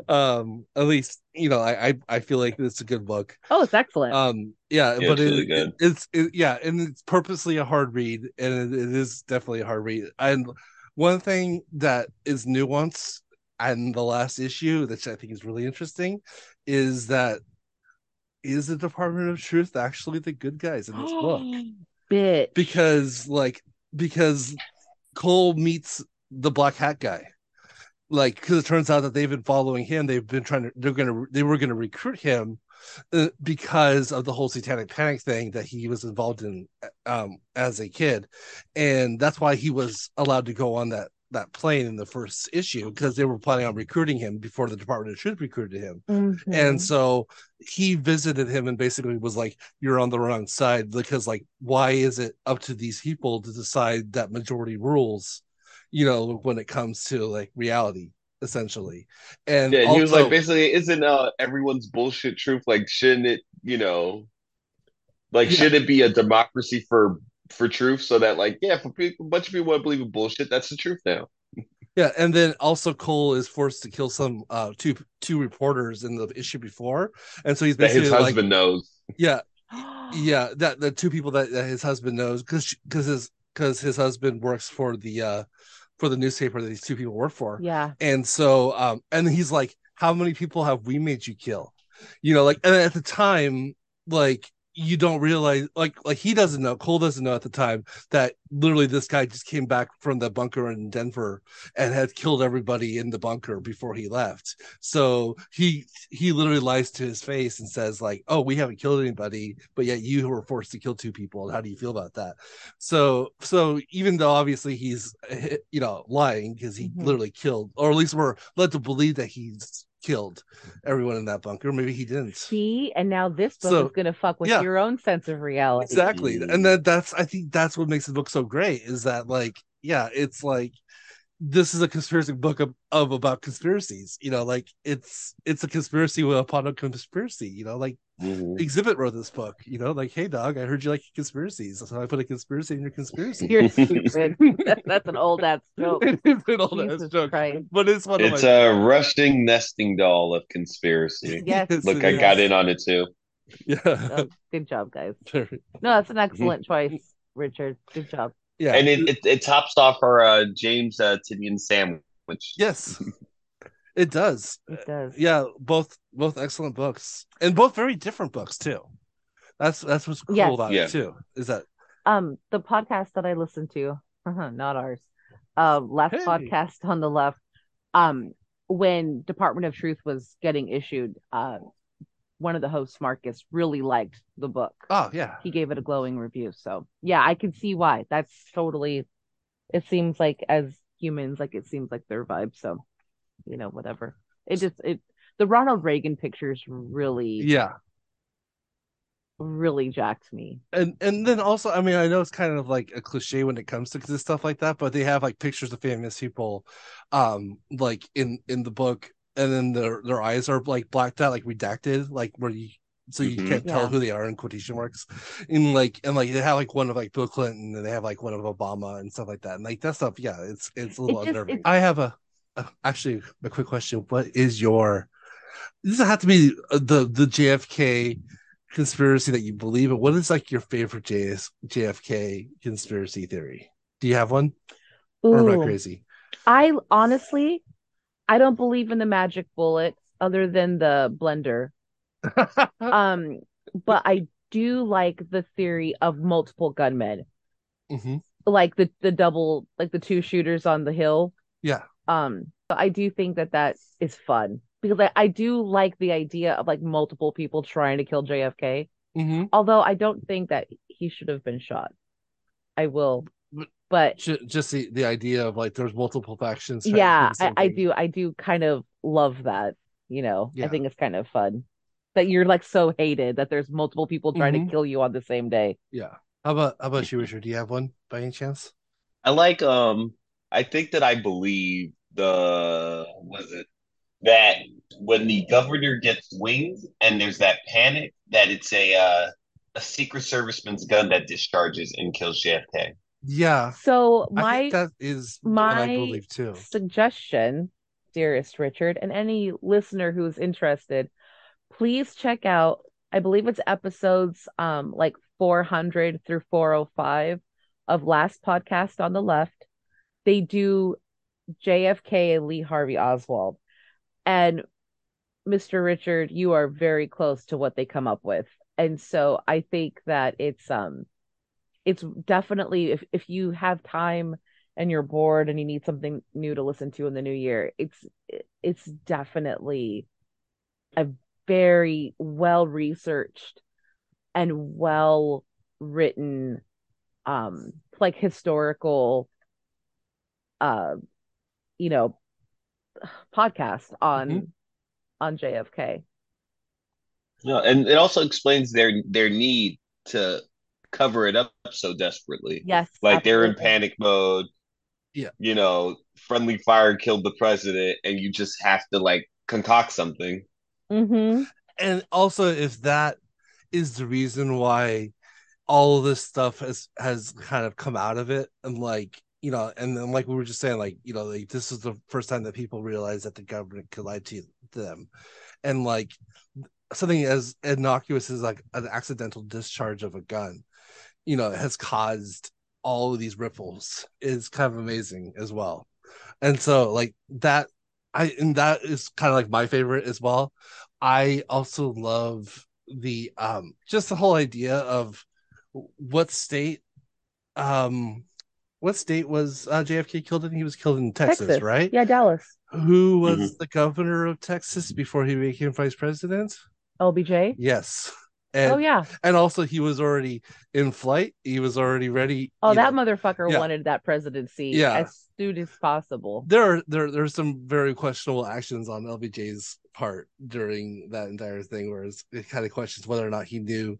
Speaker 1: Um, at least you know I I, I feel like it's a good book.
Speaker 2: Oh, it's excellent.
Speaker 1: Um, yeah,
Speaker 3: Yeah,
Speaker 1: but
Speaker 3: it's really good.
Speaker 1: it- it's it, yeah, and it's purposely a hard read, and it, it is definitely a hard read. And one thing that is nuanced and the last issue, which I think is really interesting, is that is the Department of Truth actually the good guys in this book? <gasps>
Speaker 2: Bitch.
Speaker 1: Because like because Cole meets the black hat guy. Like, because it turns out that they've been following him. They've been trying to. They're gonna. They were gonna recruit him uh, because of the whole satanic panic thing that he was involved in um, as a kid, and that's why he was allowed to go on that that plane in the first issue because they were planning on recruiting him before the Department of Truth recruited him.
Speaker 2: Mhm.
Speaker 1: And so he visited him and basically was like, You're on the wrong side because, like, why is it up to these people to decide that majority rules, you know, when it comes to like reality, essentially? And
Speaker 3: Yeah, and he was like, basically, isn't uh everyone's bullshit truth? Like, shouldn't it, you know, like,
Speaker 1: Yeah.
Speaker 3: should it be a democracy for for truth? So that, like, yeah, for people, a bunch of people want to believe in bullshit, that's the truth now. <laughs>
Speaker 1: Yeah, and then also Cole is forced to kill some uh two two reporters in the issue before. And so he's
Speaker 3: That
Speaker 1: basically
Speaker 3: his
Speaker 1: like
Speaker 3: husband knows.
Speaker 1: yeah, <gasps> yeah that the two people that, that his husband knows because because his because his husband works for the uh for the newspaper that these two people work for
Speaker 2: Yeah.
Speaker 1: and so um and he's like how many people have we made you kill you know like and at the time like you don't realize like like he doesn't know cole doesn't know at the time that literally this guy just came back from the bunker in denver and had killed everybody in the bunker before he left. So he he literally lies to his face and says like oh we haven't killed anybody but yet you were forced to kill two people. How do you feel about that? So so even though obviously he's eh, you know lying because he
Speaker 2: Mhm.
Speaker 1: literally killed or at least we're led to believe that he's killed everyone in that bunker maybe he didn't
Speaker 2: See, and now this book
Speaker 1: So,
Speaker 2: is gonna fuck with
Speaker 1: yeah.
Speaker 2: your own sense of reality.
Speaker 1: exactly and that that's i think that's what makes the book so great is that like yeah it's like this is a conspiracy book of, of about conspiracies you know like it's it's a conspiracy upon a conspiracy you know like
Speaker 3: Mhm.
Speaker 1: Xzibit wrote this book you know like hey dog i heard you like conspiracies so i put a conspiracy in your conspiracy
Speaker 2: You're <laughs> stupid. <laughs> That's an old ass joke.
Speaker 1: it's an old ass
Speaker 2: Jesus
Speaker 1: joke
Speaker 2: Christ.
Speaker 1: but it's one of
Speaker 3: It's
Speaker 1: my
Speaker 3: a Russian nesting doll of conspiracy. <laughs>
Speaker 2: Yes.
Speaker 1: Yes,
Speaker 3: Look, I got in on it too.
Speaker 1: yeah
Speaker 2: Oh, good job, guys. No, that's an excellent choice, Richard. Good job.
Speaker 1: Yeah
Speaker 3: And it, it, it tops off our uh, James uh, Tynion sandwich.
Speaker 1: yes it does
Speaker 2: It does.
Speaker 1: yeah both both excellent books and both very different books too that's that's what's cool
Speaker 2: Yes.
Speaker 1: about
Speaker 3: Yeah.
Speaker 1: it too is that
Speaker 2: Um, the podcast that I listened to, <laughs> not ours. Uh, last
Speaker 1: Hey.
Speaker 2: podcast on the left. Um, when Department of Truth was getting issued, uh, one of the hosts, Marcus, really liked the book.
Speaker 1: oh yeah
Speaker 2: He gave it a glowing review. So yeah, I can see why. That's totally. It seems like as humans, like it seems like their vibe. So, you know, whatever. It just it. The Ronald Reagan pictures really,
Speaker 1: yeah
Speaker 2: really jacked me.
Speaker 1: and and then also i mean i know it's kind of like a cliche when it comes to this stuff like that but they have like pictures of famous people um like in in the book and then their their eyes are like blacked out like redacted like where you so you
Speaker 3: Mhm.
Speaker 1: can't tell
Speaker 2: Yeah.
Speaker 1: who they are in quotation marks and like and like they have like one of like bill clinton and they have like one of obama and stuff like that and like that stuff yeah it's it's a little
Speaker 2: It just-
Speaker 1: unnerving
Speaker 2: it's-
Speaker 1: i have a, a actually a quick question what is your this doesn't have to be uh, the the jfk conspiracy that you believe in. What is like your favorite JS, JFK conspiracy theory? Do you have one? Or am I crazy?
Speaker 2: I honestly, I don't believe in the magic bullet other than the blender. <laughs> Um, but I do like the theory of multiple gunmen,
Speaker 1: hmm
Speaker 2: like the the double, like the two shooters on the hill.
Speaker 1: Yeah.
Speaker 2: Um, I do think that that is fun because I, I do like the idea of like multiple people trying to kill JFK.
Speaker 1: hmm
Speaker 2: Although I don't think that he should have been shot. I will,
Speaker 1: But-
Speaker 2: but
Speaker 1: Just, just the, the idea of like there's multiple factions.
Speaker 2: yeah I, I do i do kind of love that you know
Speaker 1: Yeah.
Speaker 2: i think it's kind of fun that you're like so hated that there's multiple people trying
Speaker 1: Mhm.
Speaker 2: to kill you on the same day
Speaker 1: Yeah. How about how about you, Richard? Do you have one by any chance?
Speaker 3: I like um I think that I believe the was it that when the governor gets winged and there's that panic, that it's a uh, a Secret Serviceman's gun that discharges and kills JFK.
Speaker 1: Yeah.
Speaker 2: So my
Speaker 1: that is
Speaker 2: my
Speaker 1: I believe too.
Speaker 2: suggestion, dearest Richard, and any listener who's interested, please check out. I believe it's episodes um like 400 through 405 of last podcast on the left. They do JFK and Lee Harvey Oswald. And Mr. Richard, you are very close to what they come up with. And so I think that it's um it's definitely if if you have time and you're bored and you need something new to listen to in the new year, it's it's definitely a very well researched and well written um like historical uh you know podcast on
Speaker 1: Mhm.
Speaker 2: on JFK.
Speaker 3: No, and it also explains their their need to cover it up so desperately.
Speaker 2: Yes.
Speaker 3: Like they're in panic mode.
Speaker 1: Yeah.
Speaker 3: You know, friendly fire killed the president, and you just have to like concoct something.
Speaker 2: Mhm.
Speaker 1: and also if that is the reason why all of this stuff has has kind of come out of it and like you know and then like we were just saying like you know like this is the first time that people realize that the government could lie to them and like something as innocuous as like an accidental discharge of a gun you know has caused all of these ripples is kind of amazing as well. And so like that i and that is kind of like my favorite as well. I also love the um just the whole idea of what state um what state was uh, jfk killed in? He was killed in texas, right?
Speaker 2: Yeah, Dallas.
Speaker 1: who was the governor of texas before he became vice president?
Speaker 2: LBJ.
Speaker 1: yes and
Speaker 2: oh yeah.
Speaker 1: and also he was already in flight he was already ready
Speaker 2: Oh, that
Speaker 1: know.
Speaker 2: motherfucker
Speaker 1: yeah.
Speaker 2: wanted that presidency
Speaker 1: Yeah.
Speaker 2: as soon as possible.
Speaker 1: there are there there's some very questionable actions on LBJ's part during that entire thing, where it's, it kind of questions whether or not he knew,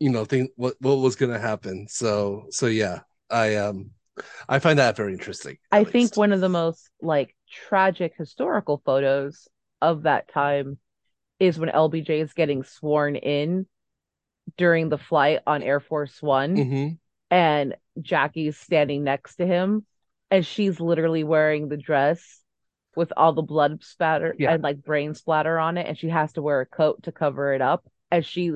Speaker 1: you know, thing what what was going to happen. So so yeah, I um I find that very interesting.
Speaker 2: I
Speaker 1: at
Speaker 2: think one of the most like tragic historical photos of that time is when LBJ is getting sworn in during the flight on Air Force One
Speaker 1: Mhm.
Speaker 2: and Jackie's standing next to him and she's literally wearing the dress with all the blood spatter
Speaker 1: Yeah.
Speaker 2: and like brain splatter on it and she has to wear a coat to cover it up as she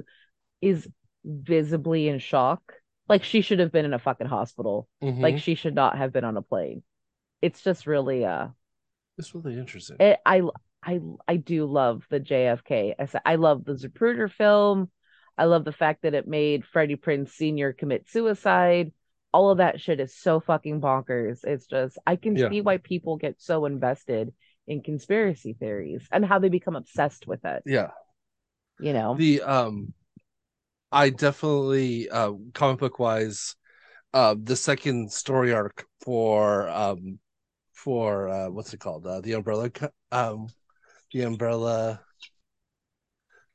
Speaker 2: is visibly in shock like she should have been in a fucking hospital
Speaker 1: Mhm.
Speaker 2: like she should not have been on a plane it's just really uh
Speaker 1: it's really interesting.
Speaker 2: it, i i i do love the jfk I love the zapruder film i love the fact that it made freddie Prinze senior commit suicide. All of that shit is so fucking bonkers. It's just i can
Speaker 1: Yeah.
Speaker 2: see why people get so invested in conspiracy theories and how they become obsessed with it.
Speaker 1: Yeah.
Speaker 2: you know?
Speaker 1: The um i definitely uh comic book wise uh the second story arc for um for uh what's it called? Uh the umbrella um the umbrella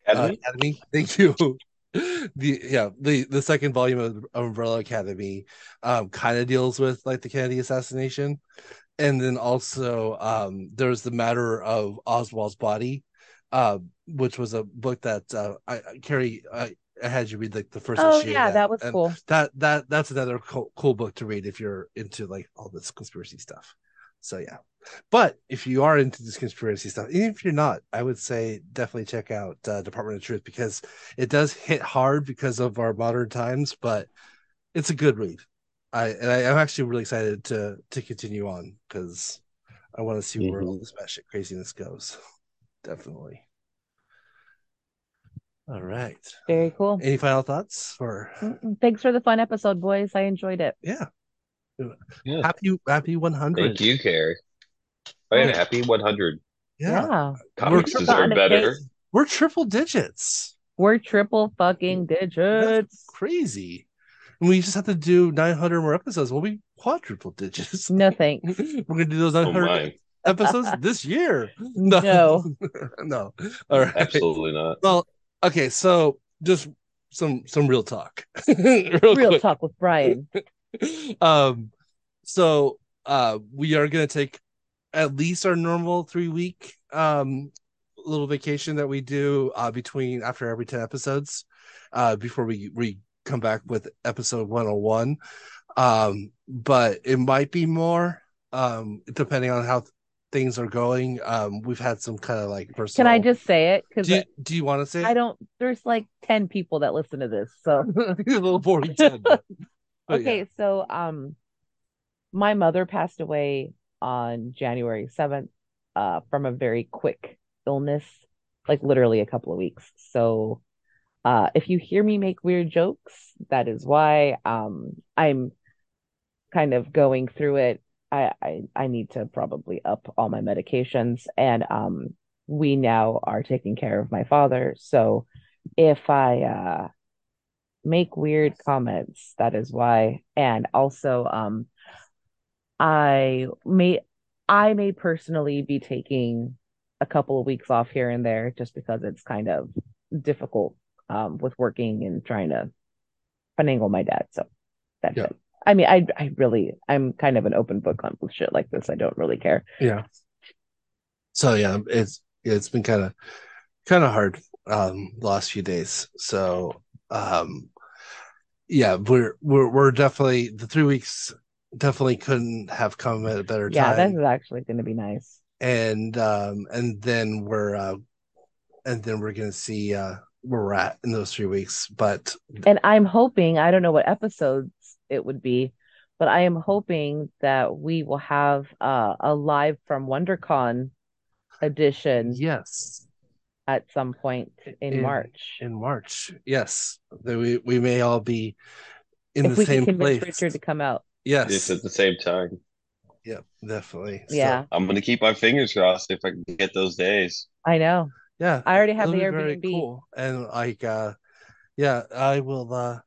Speaker 1: uh,
Speaker 3: Academy?
Speaker 1: academy? Thank you the yeah the the second volume of umbrella academy um kind of deals with like the kennedy assassination. And then also um there's the matter of oswald's body uh which was a book that uh i carrie i, I had you read like the first
Speaker 2: oh yeah that was
Speaker 1: and
Speaker 2: cool.
Speaker 1: that that that's another cool, cool book to read if you're into like all this conspiracy stuff. So yeah but if you are into this conspiracy stuff even if you're not i would say definitely check out uh, department of truth because it does hit hard because of our modern times but it's a good read. I and I, i'm actually really excited to to continue on because i want to see where all
Speaker 3: Mhm.
Speaker 1: this batshit craziness goes. <laughs> Definitely. All right.
Speaker 2: Very cool.
Speaker 1: Any final thoughts or?
Speaker 2: Mm-mm. thanks for the fun episode boys. I enjoyed it.
Speaker 1: Yeah.
Speaker 3: Yeah.
Speaker 1: happy happy 100
Speaker 3: Thank you, Carrie. Oh, yeah, happy 100.
Speaker 1: yeah,
Speaker 2: yeah.
Speaker 3: Comics deserve better.
Speaker 1: we're triple digits.
Speaker 2: We're triple fucking
Speaker 1: That's
Speaker 2: digits.
Speaker 1: crazy. And we just have to do 900 more episodes. We'll be quadruple digits.
Speaker 2: No thanks. <laughs>
Speaker 1: We're gonna do those
Speaker 3: Oh
Speaker 1: 900
Speaker 3: my,
Speaker 1: episodes <laughs> this year. No. <laughs>
Speaker 2: No.
Speaker 1: no. All right.
Speaker 3: Absolutely not.
Speaker 1: well okay so just some some real talk. Real,
Speaker 2: real talk with brian.
Speaker 1: Um so uh we are gonna take at least our normal three week um little vacation that we do uh between after every 10 episodes uh before we we come back with episode 101 um but it might be more um depending on how things are going um we've had some kind of like personal
Speaker 2: Can I just say it? Because
Speaker 1: do you, do you want to say
Speaker 2: I don't. There's like ten people that listen to this, so <laughs>
Speaker 1: a little boring 10, but- but <laughs>
Speaker 2: okay.
Speaker 1: yeah.
Speaker 2: So um, my mother passed away on January seventh, uh, from a very quick illness, like literally a couple of weeks. So, uh, if you hear me make weird jokes, that is why. Um, I'm kind of going through it. I I I need to probably up all my medications, and um, we now are taking care of my father. So, if I uh make weird comments, that is why. And also, um, I may I may personally be taking a couple of weeks off here and there just because it's kind of difficult um with working and trying to finagle my dad. So that's
Speaker 1: Yeah.
Speaker 2: it. I mean, I I really I'm kind of an open book on shit like this. I don't really care.
Speaker 1: yeah so yeah it's it's been kind of kind of hard um the last few days so um yeah we're we're we're definitely the three weeks definitely couldn't have come at a better
Speaker 2: Yeah,
Speaker 1: time
Speaker 2: this is actually going to be nice.
Speaker 1: and um and then we're uh and then we're gonna see uh where we're at in those three weeks but
Speaker 2: And I'm hoping, I don't know what episodes it would be, but I am hoping that we will have uh, a live from WonderCon edition
Speaker 1: yes
Speaker 2: at some point in,
Speaker 1: In-
Speaker 2: March.
Speaker 1: in march yes that we we may all be in
Speaker 2: if
Speaker 1: the
Speaker 2: we
Speaker 1: same
Speaker 2: can convince
Speaker 1: place
Speaker 2: Richard to come out.
Speaker 1: Yes.
Speaker 3: It's at the same time.
Speaker 1: yep definitely. So,
Speaker 2: Yeah,
Speaker 3: I'm gonna keep my fingers crossed if I can get those days.
Speaker 2: I know.
Speaker 1: yeah
Speaker 2: I already have the
Speaker 1: be very
Speaker 2: Airbnb.
Speaker 1: cool. And like uh yeah i will uh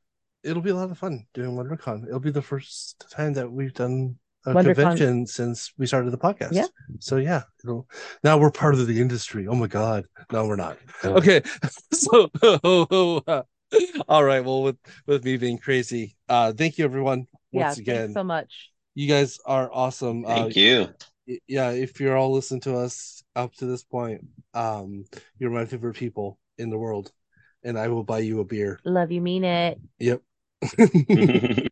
Speaker 1: it'll be a lot of fun doing wondercon. It'll be the first time that we've done a
Speaker 2: WonderCon.
Speaker 1: convention since we started the podcast.
Speaker 2: Yeah.
Speaker 1: so yeah it'll now we're part of the industry. Oh my god. No we're not. Okay. <laughs> So <laughs> all right. Well with with me being crazy uh thank you everyone
Speaker 2: Yeah,
Speaker 1: once again
Speaker 2: thanks so much.
Speaker 1: you guys are awesome uh,
Speaker 3: Thank you.
Speaker 1: yeah, if you're all listening to us up to this point, um, you're my favorite people in the world, and I will buy you a beer.
Speaker 2: Love you, mean it.
Speaker 1: Yep. <laughs>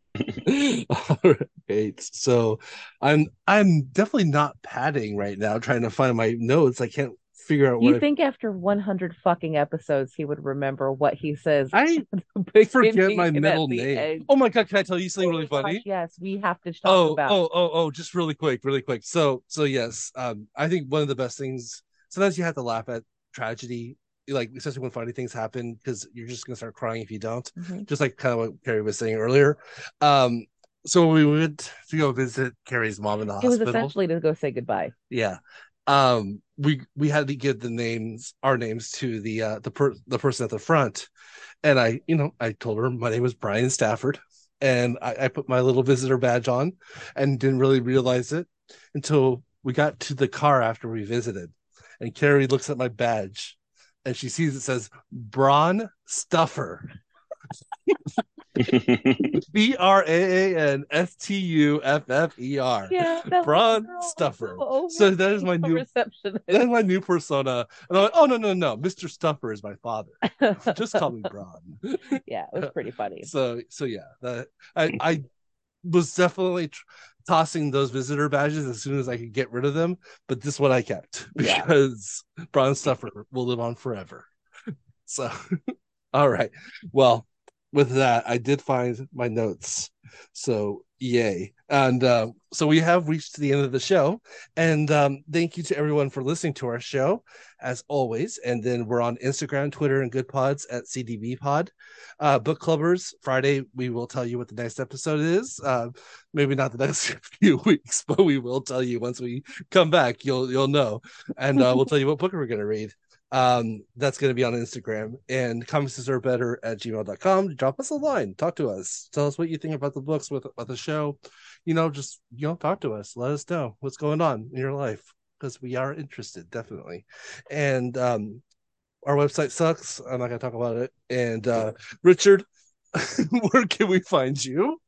Speaker 1: all right. So I'm I'm definitely not padding right now, trying to find my notes. I can't figure out
Speaker 2: you
Speaker 1: what
Speaker 2: think after 100 fucking episodes he would remember what he says?
Speaker 1: I,
Speaker 2: at the
Speaker 1: I forget my middle name.
Speaker 2: end?
Speaker 1: Oh my god, can I tell you something
Speaker 2: Oh
Speaker 1: really funny?
Speaker 2: gosh, yes, we have to talk
Speaker 1: oh
Speaker 2: about.
Speaker 1: oh oh oh just really quick really quick so so yes um i think one of the best things sometimes you have to laugh at tragedy like especially when funny things happen because you're just gonna start crying if you don't
Speaker 2: Mhm.
Speaker 1: just like kind of what carrie was saying earlier um so we went to go visit carrie's mom in the
Speaker 2: It was
Speaker 1: hospital
Speaker 2: essentially to go say goodbye.
Speaker 1: yeah um we we had to give the names our names to the uh the per the person at the front. And i you know i told her my name was brian stafford and I, I put my little visitor badge on and didn't really realize it until we got to the car after we visited. And carrie looks at my badge and she sees it says braun stuffer <laughs> b-r-a-a-n-s-t-u-f-f-e-r
Speaker 2: Yeah, that
Speaker 1: Braun
Speaker 2: little
Speaker 1: Stuffer.
Speaker 2: over oh
Speaker 1: So that is my new-
Speaker 2: receptionist.
Speaker 1: that's my new persona and i'm like oh no no no mr stuffer is my father <laughs> just call me braun
Speaker 2: yeah, it was pretty funny.
Speaker 1: so so yeah that i i was definitely tr- tossing those visitor badges as soon as i could get rid of them but this one i kept
Speaker 2: Yeah.
Speaker 1: because braun stuffer will live on forever <laughs> so <laughs> all right well with that i did find my notes. So yay. And uh, so we have reached the end of the show. And um, thank you to everyone for listening to our show as always. And then we're on instagram twitter and Goodpods at cdb pod. Uh, book clubbers friday we will tell you what the next episode is. Uh, maybe not the <laughs> next few weeks but we will tell you once we come back. You'll you'll know. And uh, we'll tell you what book we're going to read um that's going to be on instagram. And comments are better at gmail.com drop us a line. Talk to us. Tell us what you think about the books with about the show. You know just you know talk to us. Let us know what's going on in your life because we are interested definitely. And um our website sucks. I'm not going to talk about it. And uh richard <laughs> where can we find you?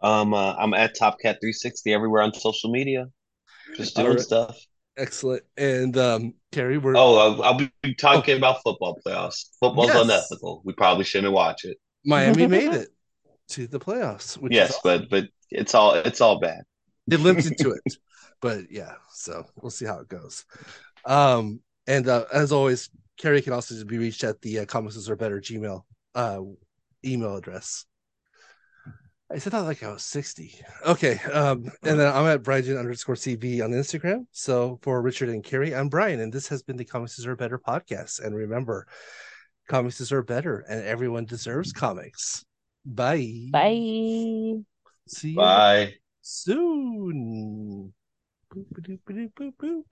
Speaker 3: Um, uh, I'm at TopCat360 everywhere on social media. Just doing right. stuff.
Speaker 1: Excellent. And um, Carrie, we're
Speaker 3: oh, I'll, I'll be talking oh. about football playoffs. Football's yes. unethical. We probably shouldn't watch it.
Speaker 1: Miami <laughs> made it to the playoffs.
Speaker 3: yes, awesome. but but it's all it's all bad.
Speaker 1: It limped <laughs> into it, but yeah. So we'll see how it goes. Um, and uh, as always, Carrie can also be reached at the uh, comics are better Gmail uh, email address. I said that like I was 60. Okay. Um, and then I'm at Brian underscore CV on Instagram. So for Richard and Carrie, I'm Brian, and this has been the Comics Are Better podcast. And remember, comics are better, and everyone deserves comics. Bye.
Speaker 2: Bye.
Speaker 1: See you
Speaker 3: Bye.
Speaker 1: soon. Boop, boop, boop,